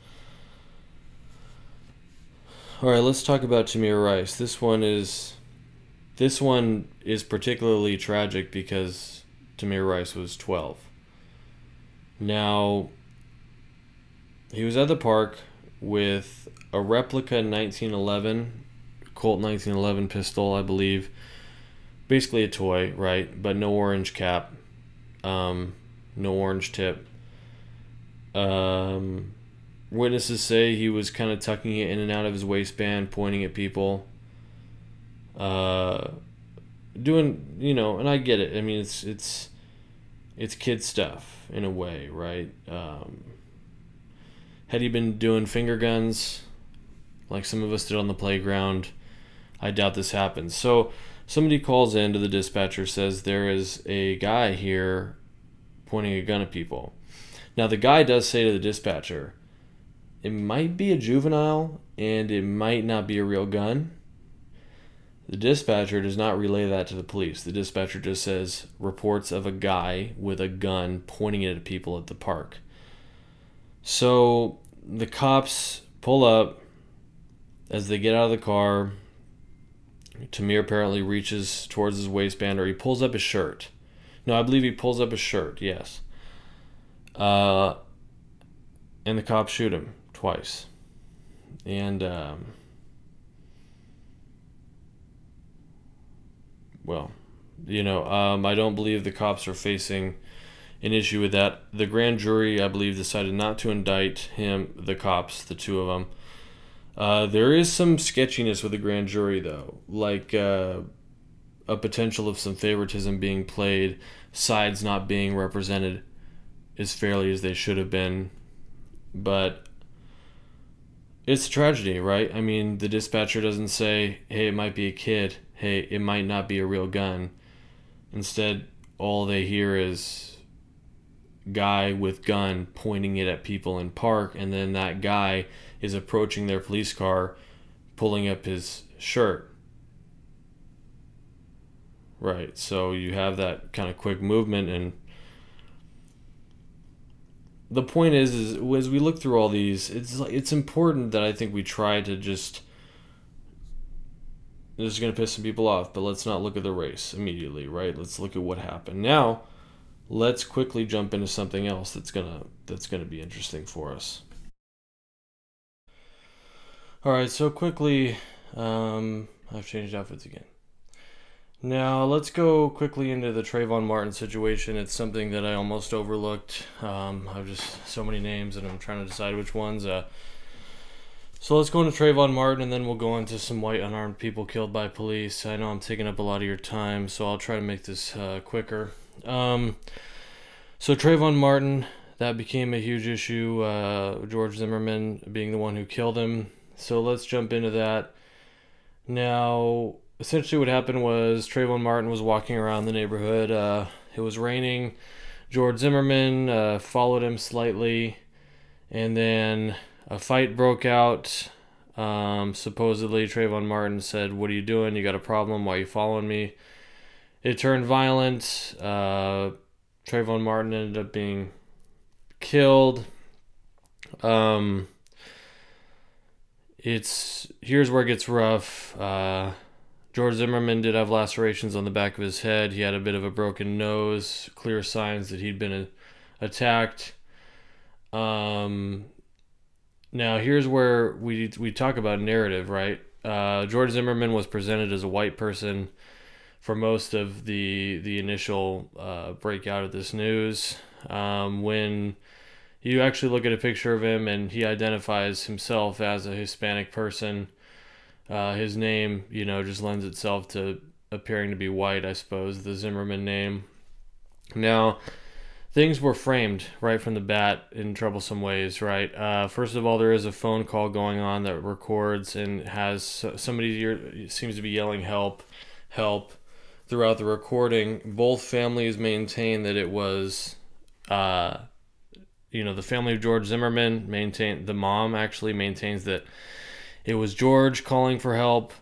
All right, let's talk about Tamir Rice. This one is this one is particularly tragic because Tamir Rice was 12. Now, he was at the park with a replica 1911 Colt 1911 pistol, I believe. Basically a toy, right? But no orange cap, um, no orange tip. Um, witnesses say he was kind of tucking it in and out of his waistband, pointing at people uh, doing you know, and I get it. I mean, it's it's it's kid stuff in a way, right? Um, had he been doing finger guns like some of us did on the playground, I doubt this happens. So somebody calls in to the dispatcher says there is a guy here pointing a gun at people. Now the guy does say to the dispatcher, it might be a juvenile and it might not be a real gun. The dispatcher does not relay that to the police. The dispatcher just says reports of a guy with a gun pointing it at people at the park. So the cops pull up as they get out of the car. Tamir apparently reaches towards his waistband or he pulls up his shirt. No, I believe he pulls up his shirt, yes. Uh, and the cops shoot him twice. And um, well, You know, um, I don't believe the cops are facing an issue with that. The grand jury, I believe, decided not to indict him, the cops, the two of them. Uh, there is some sketchiness with the grand jury, though, like uh, a potential of some favoritism being played, sides not being represented as fairly as they should have been. But it's a tragedy, right? I mean, the dispatcher doesn't say, hey, it might be a kid. Hey, it might not be a real gun. Instead, all they hear is guy with gun pointing it at people in park and then that guy is approaching their police car pulling up his shirt right so you have that kind of quick movement and the point is is as we look through all these it's like it's important that i think we try to just this is going to piss some people off but let's not look at the race immediately right let's look at what happened now let's quickly jump into something else that's gonna that's gonna be interesting for us. All right, so quickly, um, I've changed outfits again. Now let's go quickly into the Trayvon Martin situation. It's something that I almost overlooked. Um, I've just so many names, and I'm trying to decide which ones. Uh, so let's go into Trayvon Martin, and then we'll go into some white unarmed people killed by police. I know I'm taking up a lot of your time, so I'll try to make this uh, quicker. Um, so Trayvon Martin, that became a huge issue. Uh, George Zimmerman being the one who killed him. So let's jump into that. Now, essentially, what happened was Trayvon Martin was walking around the neighborhood. Uh, it was raining. George Zimmerman uh, followed him slightly, and then a fight broke out. Um, supposedly, Trayvon Martin said, "What are you doing? You got a problem? Why are you following me?" it turned violent. Uh, Trayvon Martin ended up being killed. Um, it's here's where it gets rough. Uh, George Zimmerman did have lacerations on the back of his head. He had a bit of a broken nose, clear signs that he'd been a- attacked. Um, now here's where we we talk about narrative, right? Uh, George Zimmerman was presented as a white person for most of the the initial uh, breakout of this news. Um, when you actually look at a picture of him and he identifies himself as a Hispanic person, uh, his name, you know, just lends itself to appearing to be white, I suppose, the Zimmerman name. Now, things were framed right from the bat in troublesome ways, right? Uh, first of all, there is a phone call going on that records and has somebody seems to be yelling help, help throughout the recording, both families maintain that it was, uh, you know, the family of George Zimmerman maintain the mom actually maintains that it was George calling for help.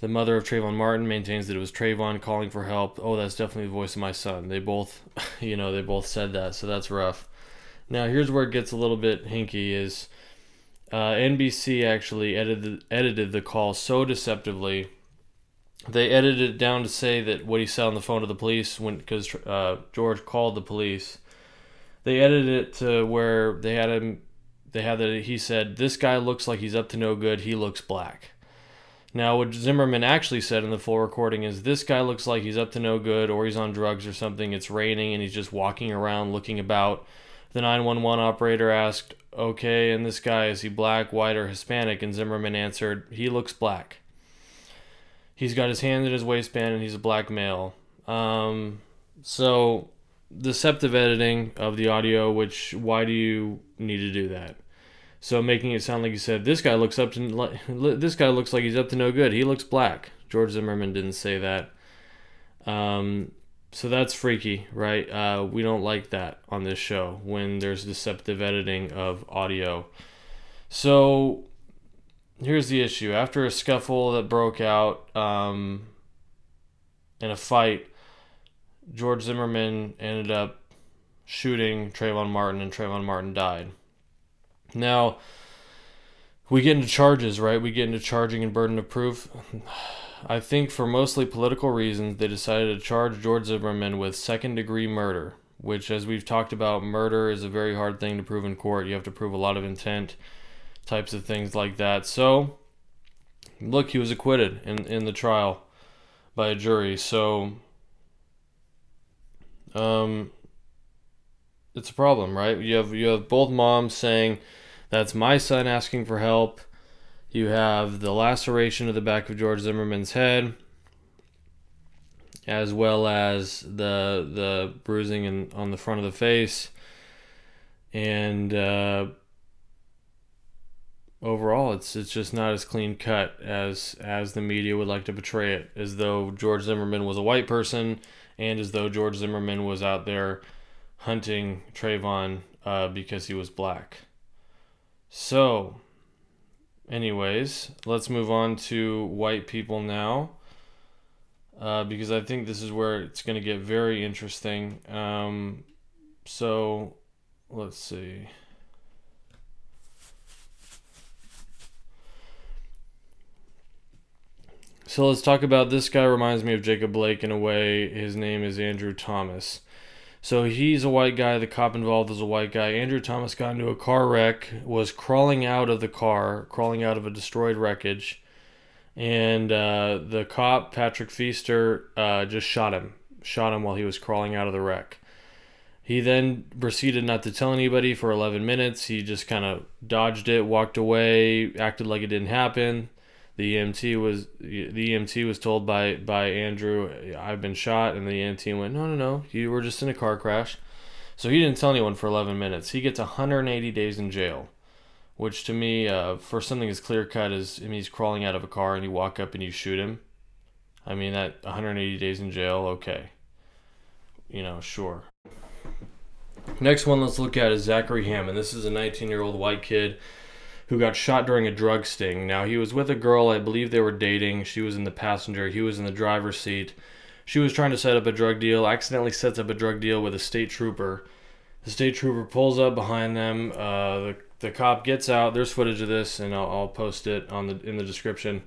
The mother of Trayvon Martin maintains that it was Trayvon calling for help. Oh, that's definitely the voice of my son. They both, you know, they both said that, so that's rough. Now here's where it gets a little bit hinky. Is uh, NBC actually edited edited the call so deceptively they edited it down to say that what he said on the phone to the police when because uh, George called the police. They edited it to where they had him. They had that he said this guy looks like he's up to no good. He looks black. Now, what Zimmerman actually said in the full recording is this guy looks like he's up to no good or he's on drugs or something. It's raining and he's just walking around looking about. The 911 operator asked, Okay, and this guy, is he black, white, or Hispanic? And Zimmerman answered, He looks black. He's got his hand in his waistband and he's a black male. Um, so deceptive editing of the audio, which why do you need to do that? So making it sound like you said this guy looks up to this guy looks like he's up to no good. He looks black. George Zimmerman didn't say that. Um, so that's freaky, right? Uh, we don't like that on this show when there's deceptive editing of audio. So here's the issue. After a scuffle that broke out um, in a fight, George Zimmerman ended up shooting Trayvon Martin, and Trayvon Martin died. Now, we get into charges, right? We get into charging and burden of proof. I think for mostly political reasons, they decided to charge George Zimmerman with second degree murder, which, as we've talked about, murder is a very hard thing to prove in court. You have to prove a lot of intent types of things like that. So, look, he was acquitted in, in the trial by a jury. So, um, it's a problem, right? You have you have both moms saying, "That's my son asking for help." You have the laceration of the back of George Zimmerman's head, as well as the the bruising in, on the front of the face, and uh, overall, it's it's just not as clean cut as as the media would like to portray it, as though George Zimmerman was a white person, and as though George Zimmerman was out there hunting Trayvon uh, because he was black. So, anyways, let's move on to white people now. Uh, because I think this is where it's going to get very interesting. Um, so, let's see. So let's talk about this guy. Reminds me of Jacob Blake in a way. His name is Andrew Thomas. So he's a white guy. The cop involved is a white guy. Andrew Thomas got into a car wreck, was crawling out of the car, crawling out of a destroyed wreckage, and uh, the cop Patrick Feaster uh, just shot him. Shot him while he was crawling out of the wreck. He then proceeded not to tell anybody for 11 minutes. He just kind of dodged it, walked away, acted like it didn't happen. The EMT was the EMT was told by by Andrew, "I've been shot," and the EMT went, "No, no, no, you were just in a car crash." So he didn't tell anyone for 11 minutes. He gets 180 days in jail, which to me, uh, for something as clear cut as I mean, he's crawling out of a car and you walk up and you shoot him. I mean, that 180 days in jail, okay. You know, sure. Next one let's look at is Zachary Hammond. This is a 19 year old white kid who got shot during a drug sting. Now, he was with a girl, I believe they were dating. She was in the passenger, he was in the driver's seat. She was trying to set up a drug deal, accidentally sets up a drug deal with a state trooper. The state trooper pulls up behind them. Uh, the, the cop gets out. There's footage of this, and I'll, I'll post it on the in the description.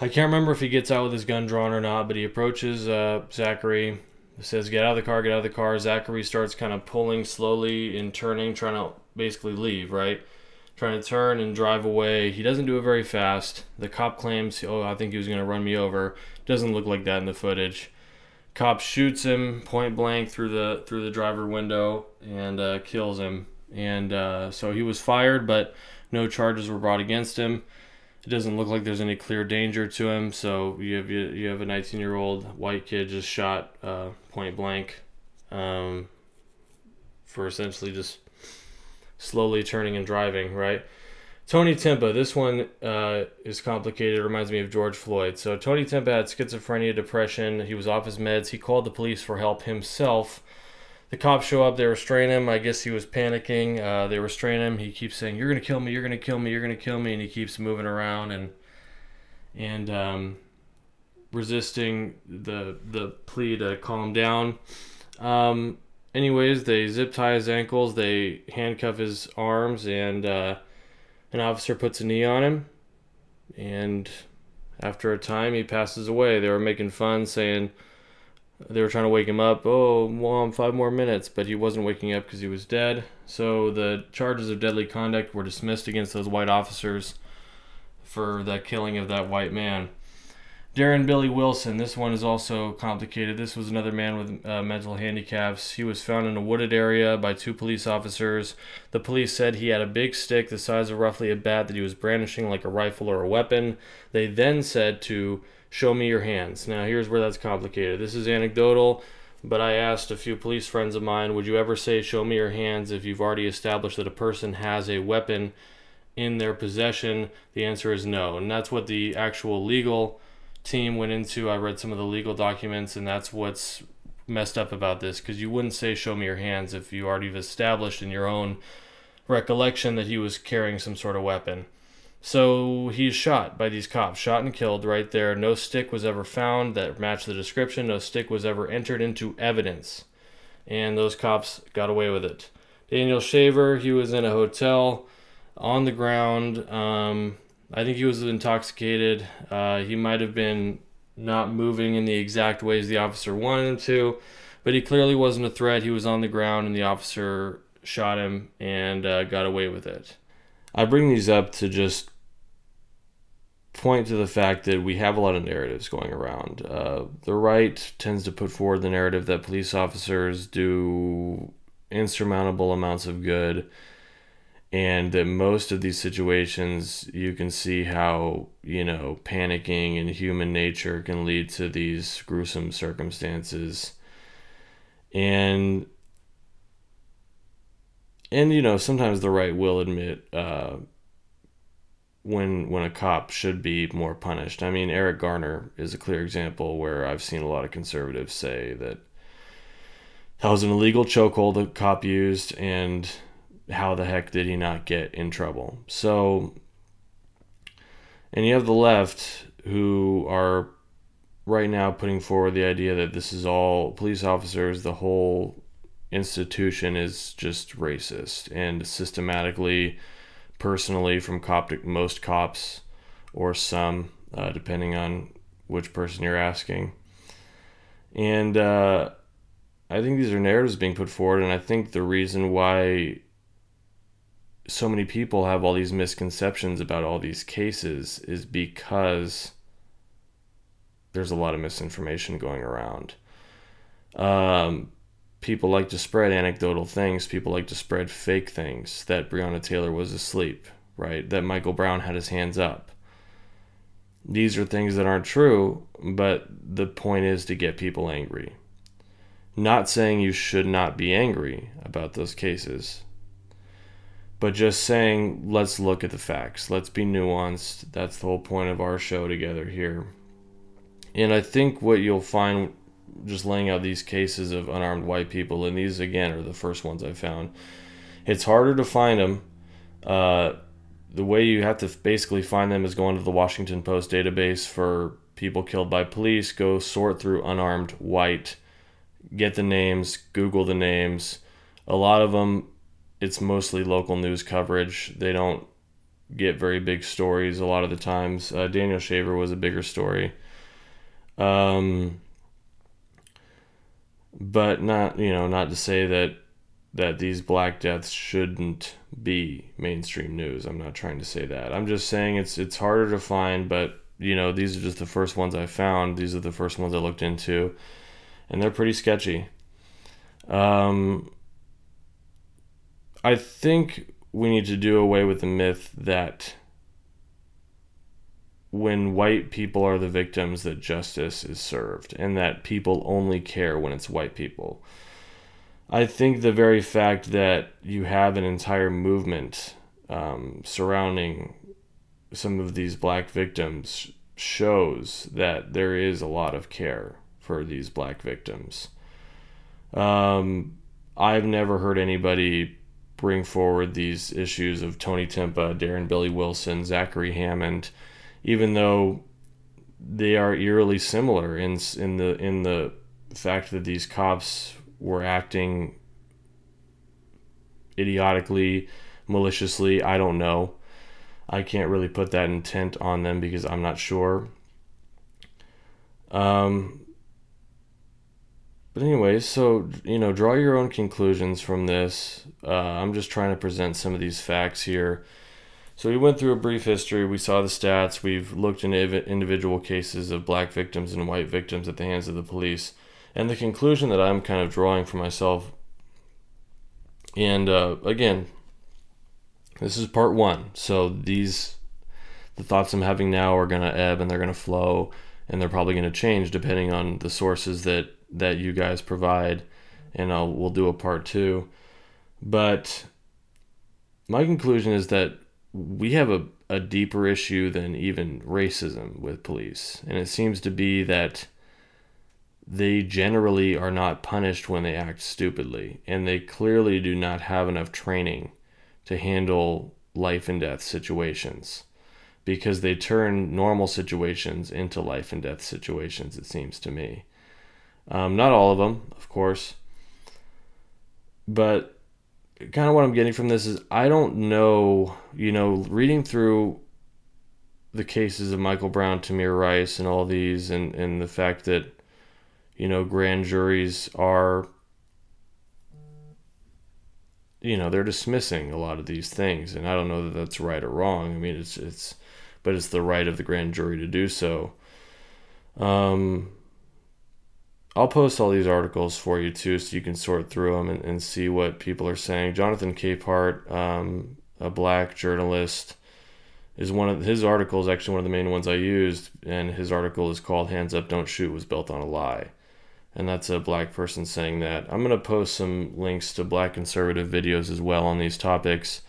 I can't remember if he gets out with his gun drawn or not, but he approaches uh, Zachary, says, Get out of the car, get out of the car. Zachary starts kind of pulling slowly and turning, trying to basically leave, right? Trying to turn and drive away. He doesn't do it very fast. The cop claims, "Oh, I think he was going to run me over." Doesn't look like that in the footage. Cop shoots him point blank through the through the driver window and uh, kills him. And uh, so he was fired, but no charges were brought against him. It doesn't look like there's any clear danger to him. So you have you, you have a 19 year old white kid just shot uh, point blank um, for essentially just slowly turning and driving, right? Tony Timpa, this one uh, is complicated. It reminds me of George Floyd. So, Tony Timpa had schizophrenia, depression. He was off his meds. He called the police for help himself. The cops show up. They restrain him. I guess he was panicking. Uh, they restrain him. He keeps saying, "You're gonna kill me. You're gonna kill me. You're gonna kill me," and he keeps moving around and and um, resisting the the plea to calm down. Um, anyways, they zip tie his ankles, they handcuff his arms, and uh, an officer puts a knee on him. And after a time, he passes away. They were making fun, saying they were trying to wake him up. Oh, mom, five more minutes, but he wasn't waking up because he was dead. So the charges of deadly conduct were dismissed against those white officers for the killing of that white man. Darren Billy Wilson. This one is also complicated. This was another man with uh, mental handicaps. He was found in a wooded area by two police officers. The police said he had a big stick the size of roughly a bat that he was brandishing like a rifle or a weapon. They then said to show me your hands. Now, here's where that's complicated. This is anecdotal, but I asked a few police friends of mine, would you ever say show me your hands if you've already established that a person has a weapon in their possession? The answer is no. And that's what the actual legal team went into. I read some of the legal documents, and that's what's messed up about this because you wouldn't say show me your hands if you already have established in your own recollection that he was carrying some sort of weapon. So he's shot by these cops, shot and killed right there. No stick was ever found that matched the description. No stick was ever entered into evidence. And those cops got away with it. Daniel Shaver, he was in a hotel on the ground. Um, I think he was intoxicated. Uh, he might have been not moving in the exact ways the officer wanted him to, but he clearly wasn't a threat. He was on the ground, and the officer shot him and uh, got away with it. I bring these up to just point to the fact that we have a lot of narratives going around. Uh, the right tends to put forward the narrative that police officers do insurmountable amounts of good, and that most of these situations you can see how, you know, panicking and human nature can lead to these gruesome circumstances. And and you know sometimes the right will admit uh, when when a cop should be more punished. I mean, Eric Garner is a clear example where I've seen a lot of conservatives say that that was an illegal chokehold the cop used, and how the heck did he not get in trouble? So, and you have the left who are right now putting forward the idea that this is all police officers, the whole institution is just racist and systematically personally from cop to most cops or some, uh, depending on which person you're asking. And uh, I think these are narratives being put forward, and I think the reason why so many people have all these misconceptions about all these cases is because there's a lot of misinformation going around. Um, people like to spread anecdotal things. People like to spread fake things that Breonna Taylor was asleep, right? That Michael Brown had his hands up. These are things that aren't true, but the point is to get people angry. Not saying you should not be angry about those cases, but just saying let's look at the facts. Let's be nuanced. That's the whole point of our show together here. And I think what you'll find just laying out these cases of unarmed white people, and these again are the first ones I found. It's harder to find them. Uh, the way you have to basically find them is going to the Washington Post database for people killed by police. Go sort through unarmed white, get the names, Google the names. A lot of them, it's mostly local news coverage. They don't get very big stories a lot of the times. Uh, Daniel Shaver was a bigger story. Um, but not you know not to say that that these black deaths shouldn't be mainstream news. I'm not trying to say that. I'm just saying it's it's harder to find, but you know these are just the first ones I found. These are the first ones I looked into, and they're pretty sketchy. Um, I think we need to do away with the myth that when white people are the victims that justice is served and that people only care when it's white people. I think the very fact that you have an entire movement um, surrounding some of these black victims shows that there is a lot of care for these black victims. Um, I've never heard anybody bring forward these issues of Tony Timpa, Darren Billy Wilson, Zachary Hammond even though they are eerily similar in in the in the fact that these cops were acting idiotically, maliciously. I don't know. I can't really put that intent on them because I'm not sure. Um, but anyways, so you know, draw your own conclusions from this. Uh, I'm just trying to present some of these facts here. So we went through a brief history. We saw the stats. We've looked into individual cases of black victims and white victims at the hands of the police. And the conclusion that I'm kind of drawing for myself, and uh, again, this is part one. So these, the thoughts I'm having now are going to ebb and they're going to flow and they're probably going to change depending on the sources that, that you guys provide. And I'll, we'll do a part two. But my conclusion is that we have a, a deeper issue than even racism with police. And it seems to be that they generally are not punished when they act stupidly. And they clearly do not have enough training to handle life and death situations because they turn normal situations into life and death situations, it seems to me. Um, not all of them, of course. But kind of what I'm getting from this is I don't know, you know, reading through the cases of Michael Brown, Tamir Rice, and all these, and, and the fact that, you know, grand juries are, you know, they're dismissing a lot of these things. And I don't know that that's right or wrong. I mean, it's, it's, but it's the right of the grand jury to do so. Um, I'll post all these articles for you too, so you can sort through them and, and see what people are saying. Jonathan Capehart, um, a black journalist, is one of his articles. Actually, one of the main ones I used, and his article is called "Hands Up, Don't Shoot" was built on a lie, and that's a black person saying that. I'm gonna post some links to black conservative videos as well on these topics,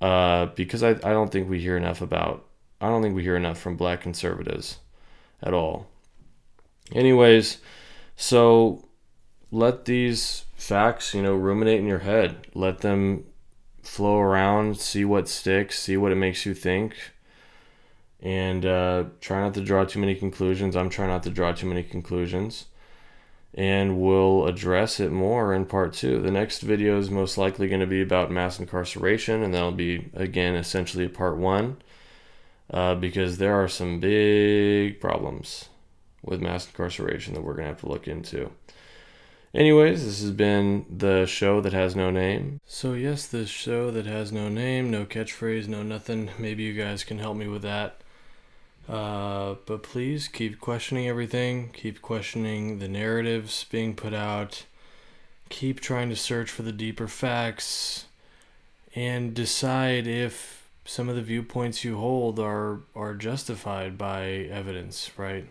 uh, because I I don't think we hear enough about. I don't think we hear enough from black conservatives, at all. Anyways so let these facts, you know, ruminate in your head. Let them flow around, see what sticks, see what it makes you think. And uh, try not to draw too many conclusions. I'm trying not to draw too many conclusions. And we'll address it more in part two. The next video is most likely going to be about mass incarceration, and that'll be, again, essentially part one. Uh, because there are some big problems with mass incarceration that we're going to have to look into. Anyways, this has been the show that has no name. So, yes, this show that has no name, no catchphrase, no nothing. Maybe you guys can help me with that. Uh, but please keep questioning everything, keep questioning the narratives being put out, keep trying to search for the deeper facts, and decide if some of the viewpoints you hold are, are justified by evidence, right?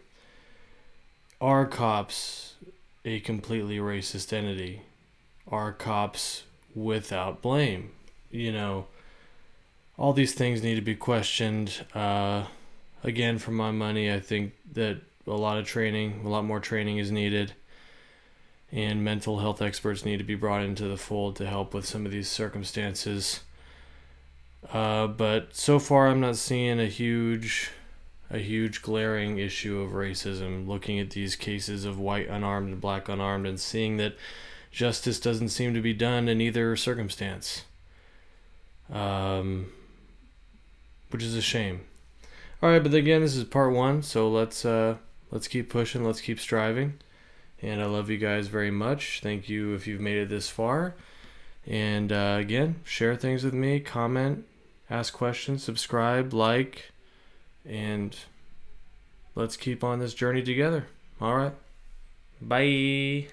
Are cops a completely racist entity? Are cops without blame? You know, all these things need to be questioned. Uh, again, for my money, I think that a lot of training, a lot more training is needed. And mental health experts need to be brought into the fold to help with some of these circumstances. Uh, but so far, I'm not seeing a huge a huge glaring issue of racism, looking at these cases of white unarmed and black unarmed and seeing that justice doesn't seem to be done in either circumstance. Um, which is a shame. All right, but again, this is part one, so let's uh, let's keep pushing, let's keep striving, and I love you guys very much. Thank you if you've made it this far, and uh, again, share things with me, comment, ask questions, subscribe, like and let's keep on this journey together. All right. Bye.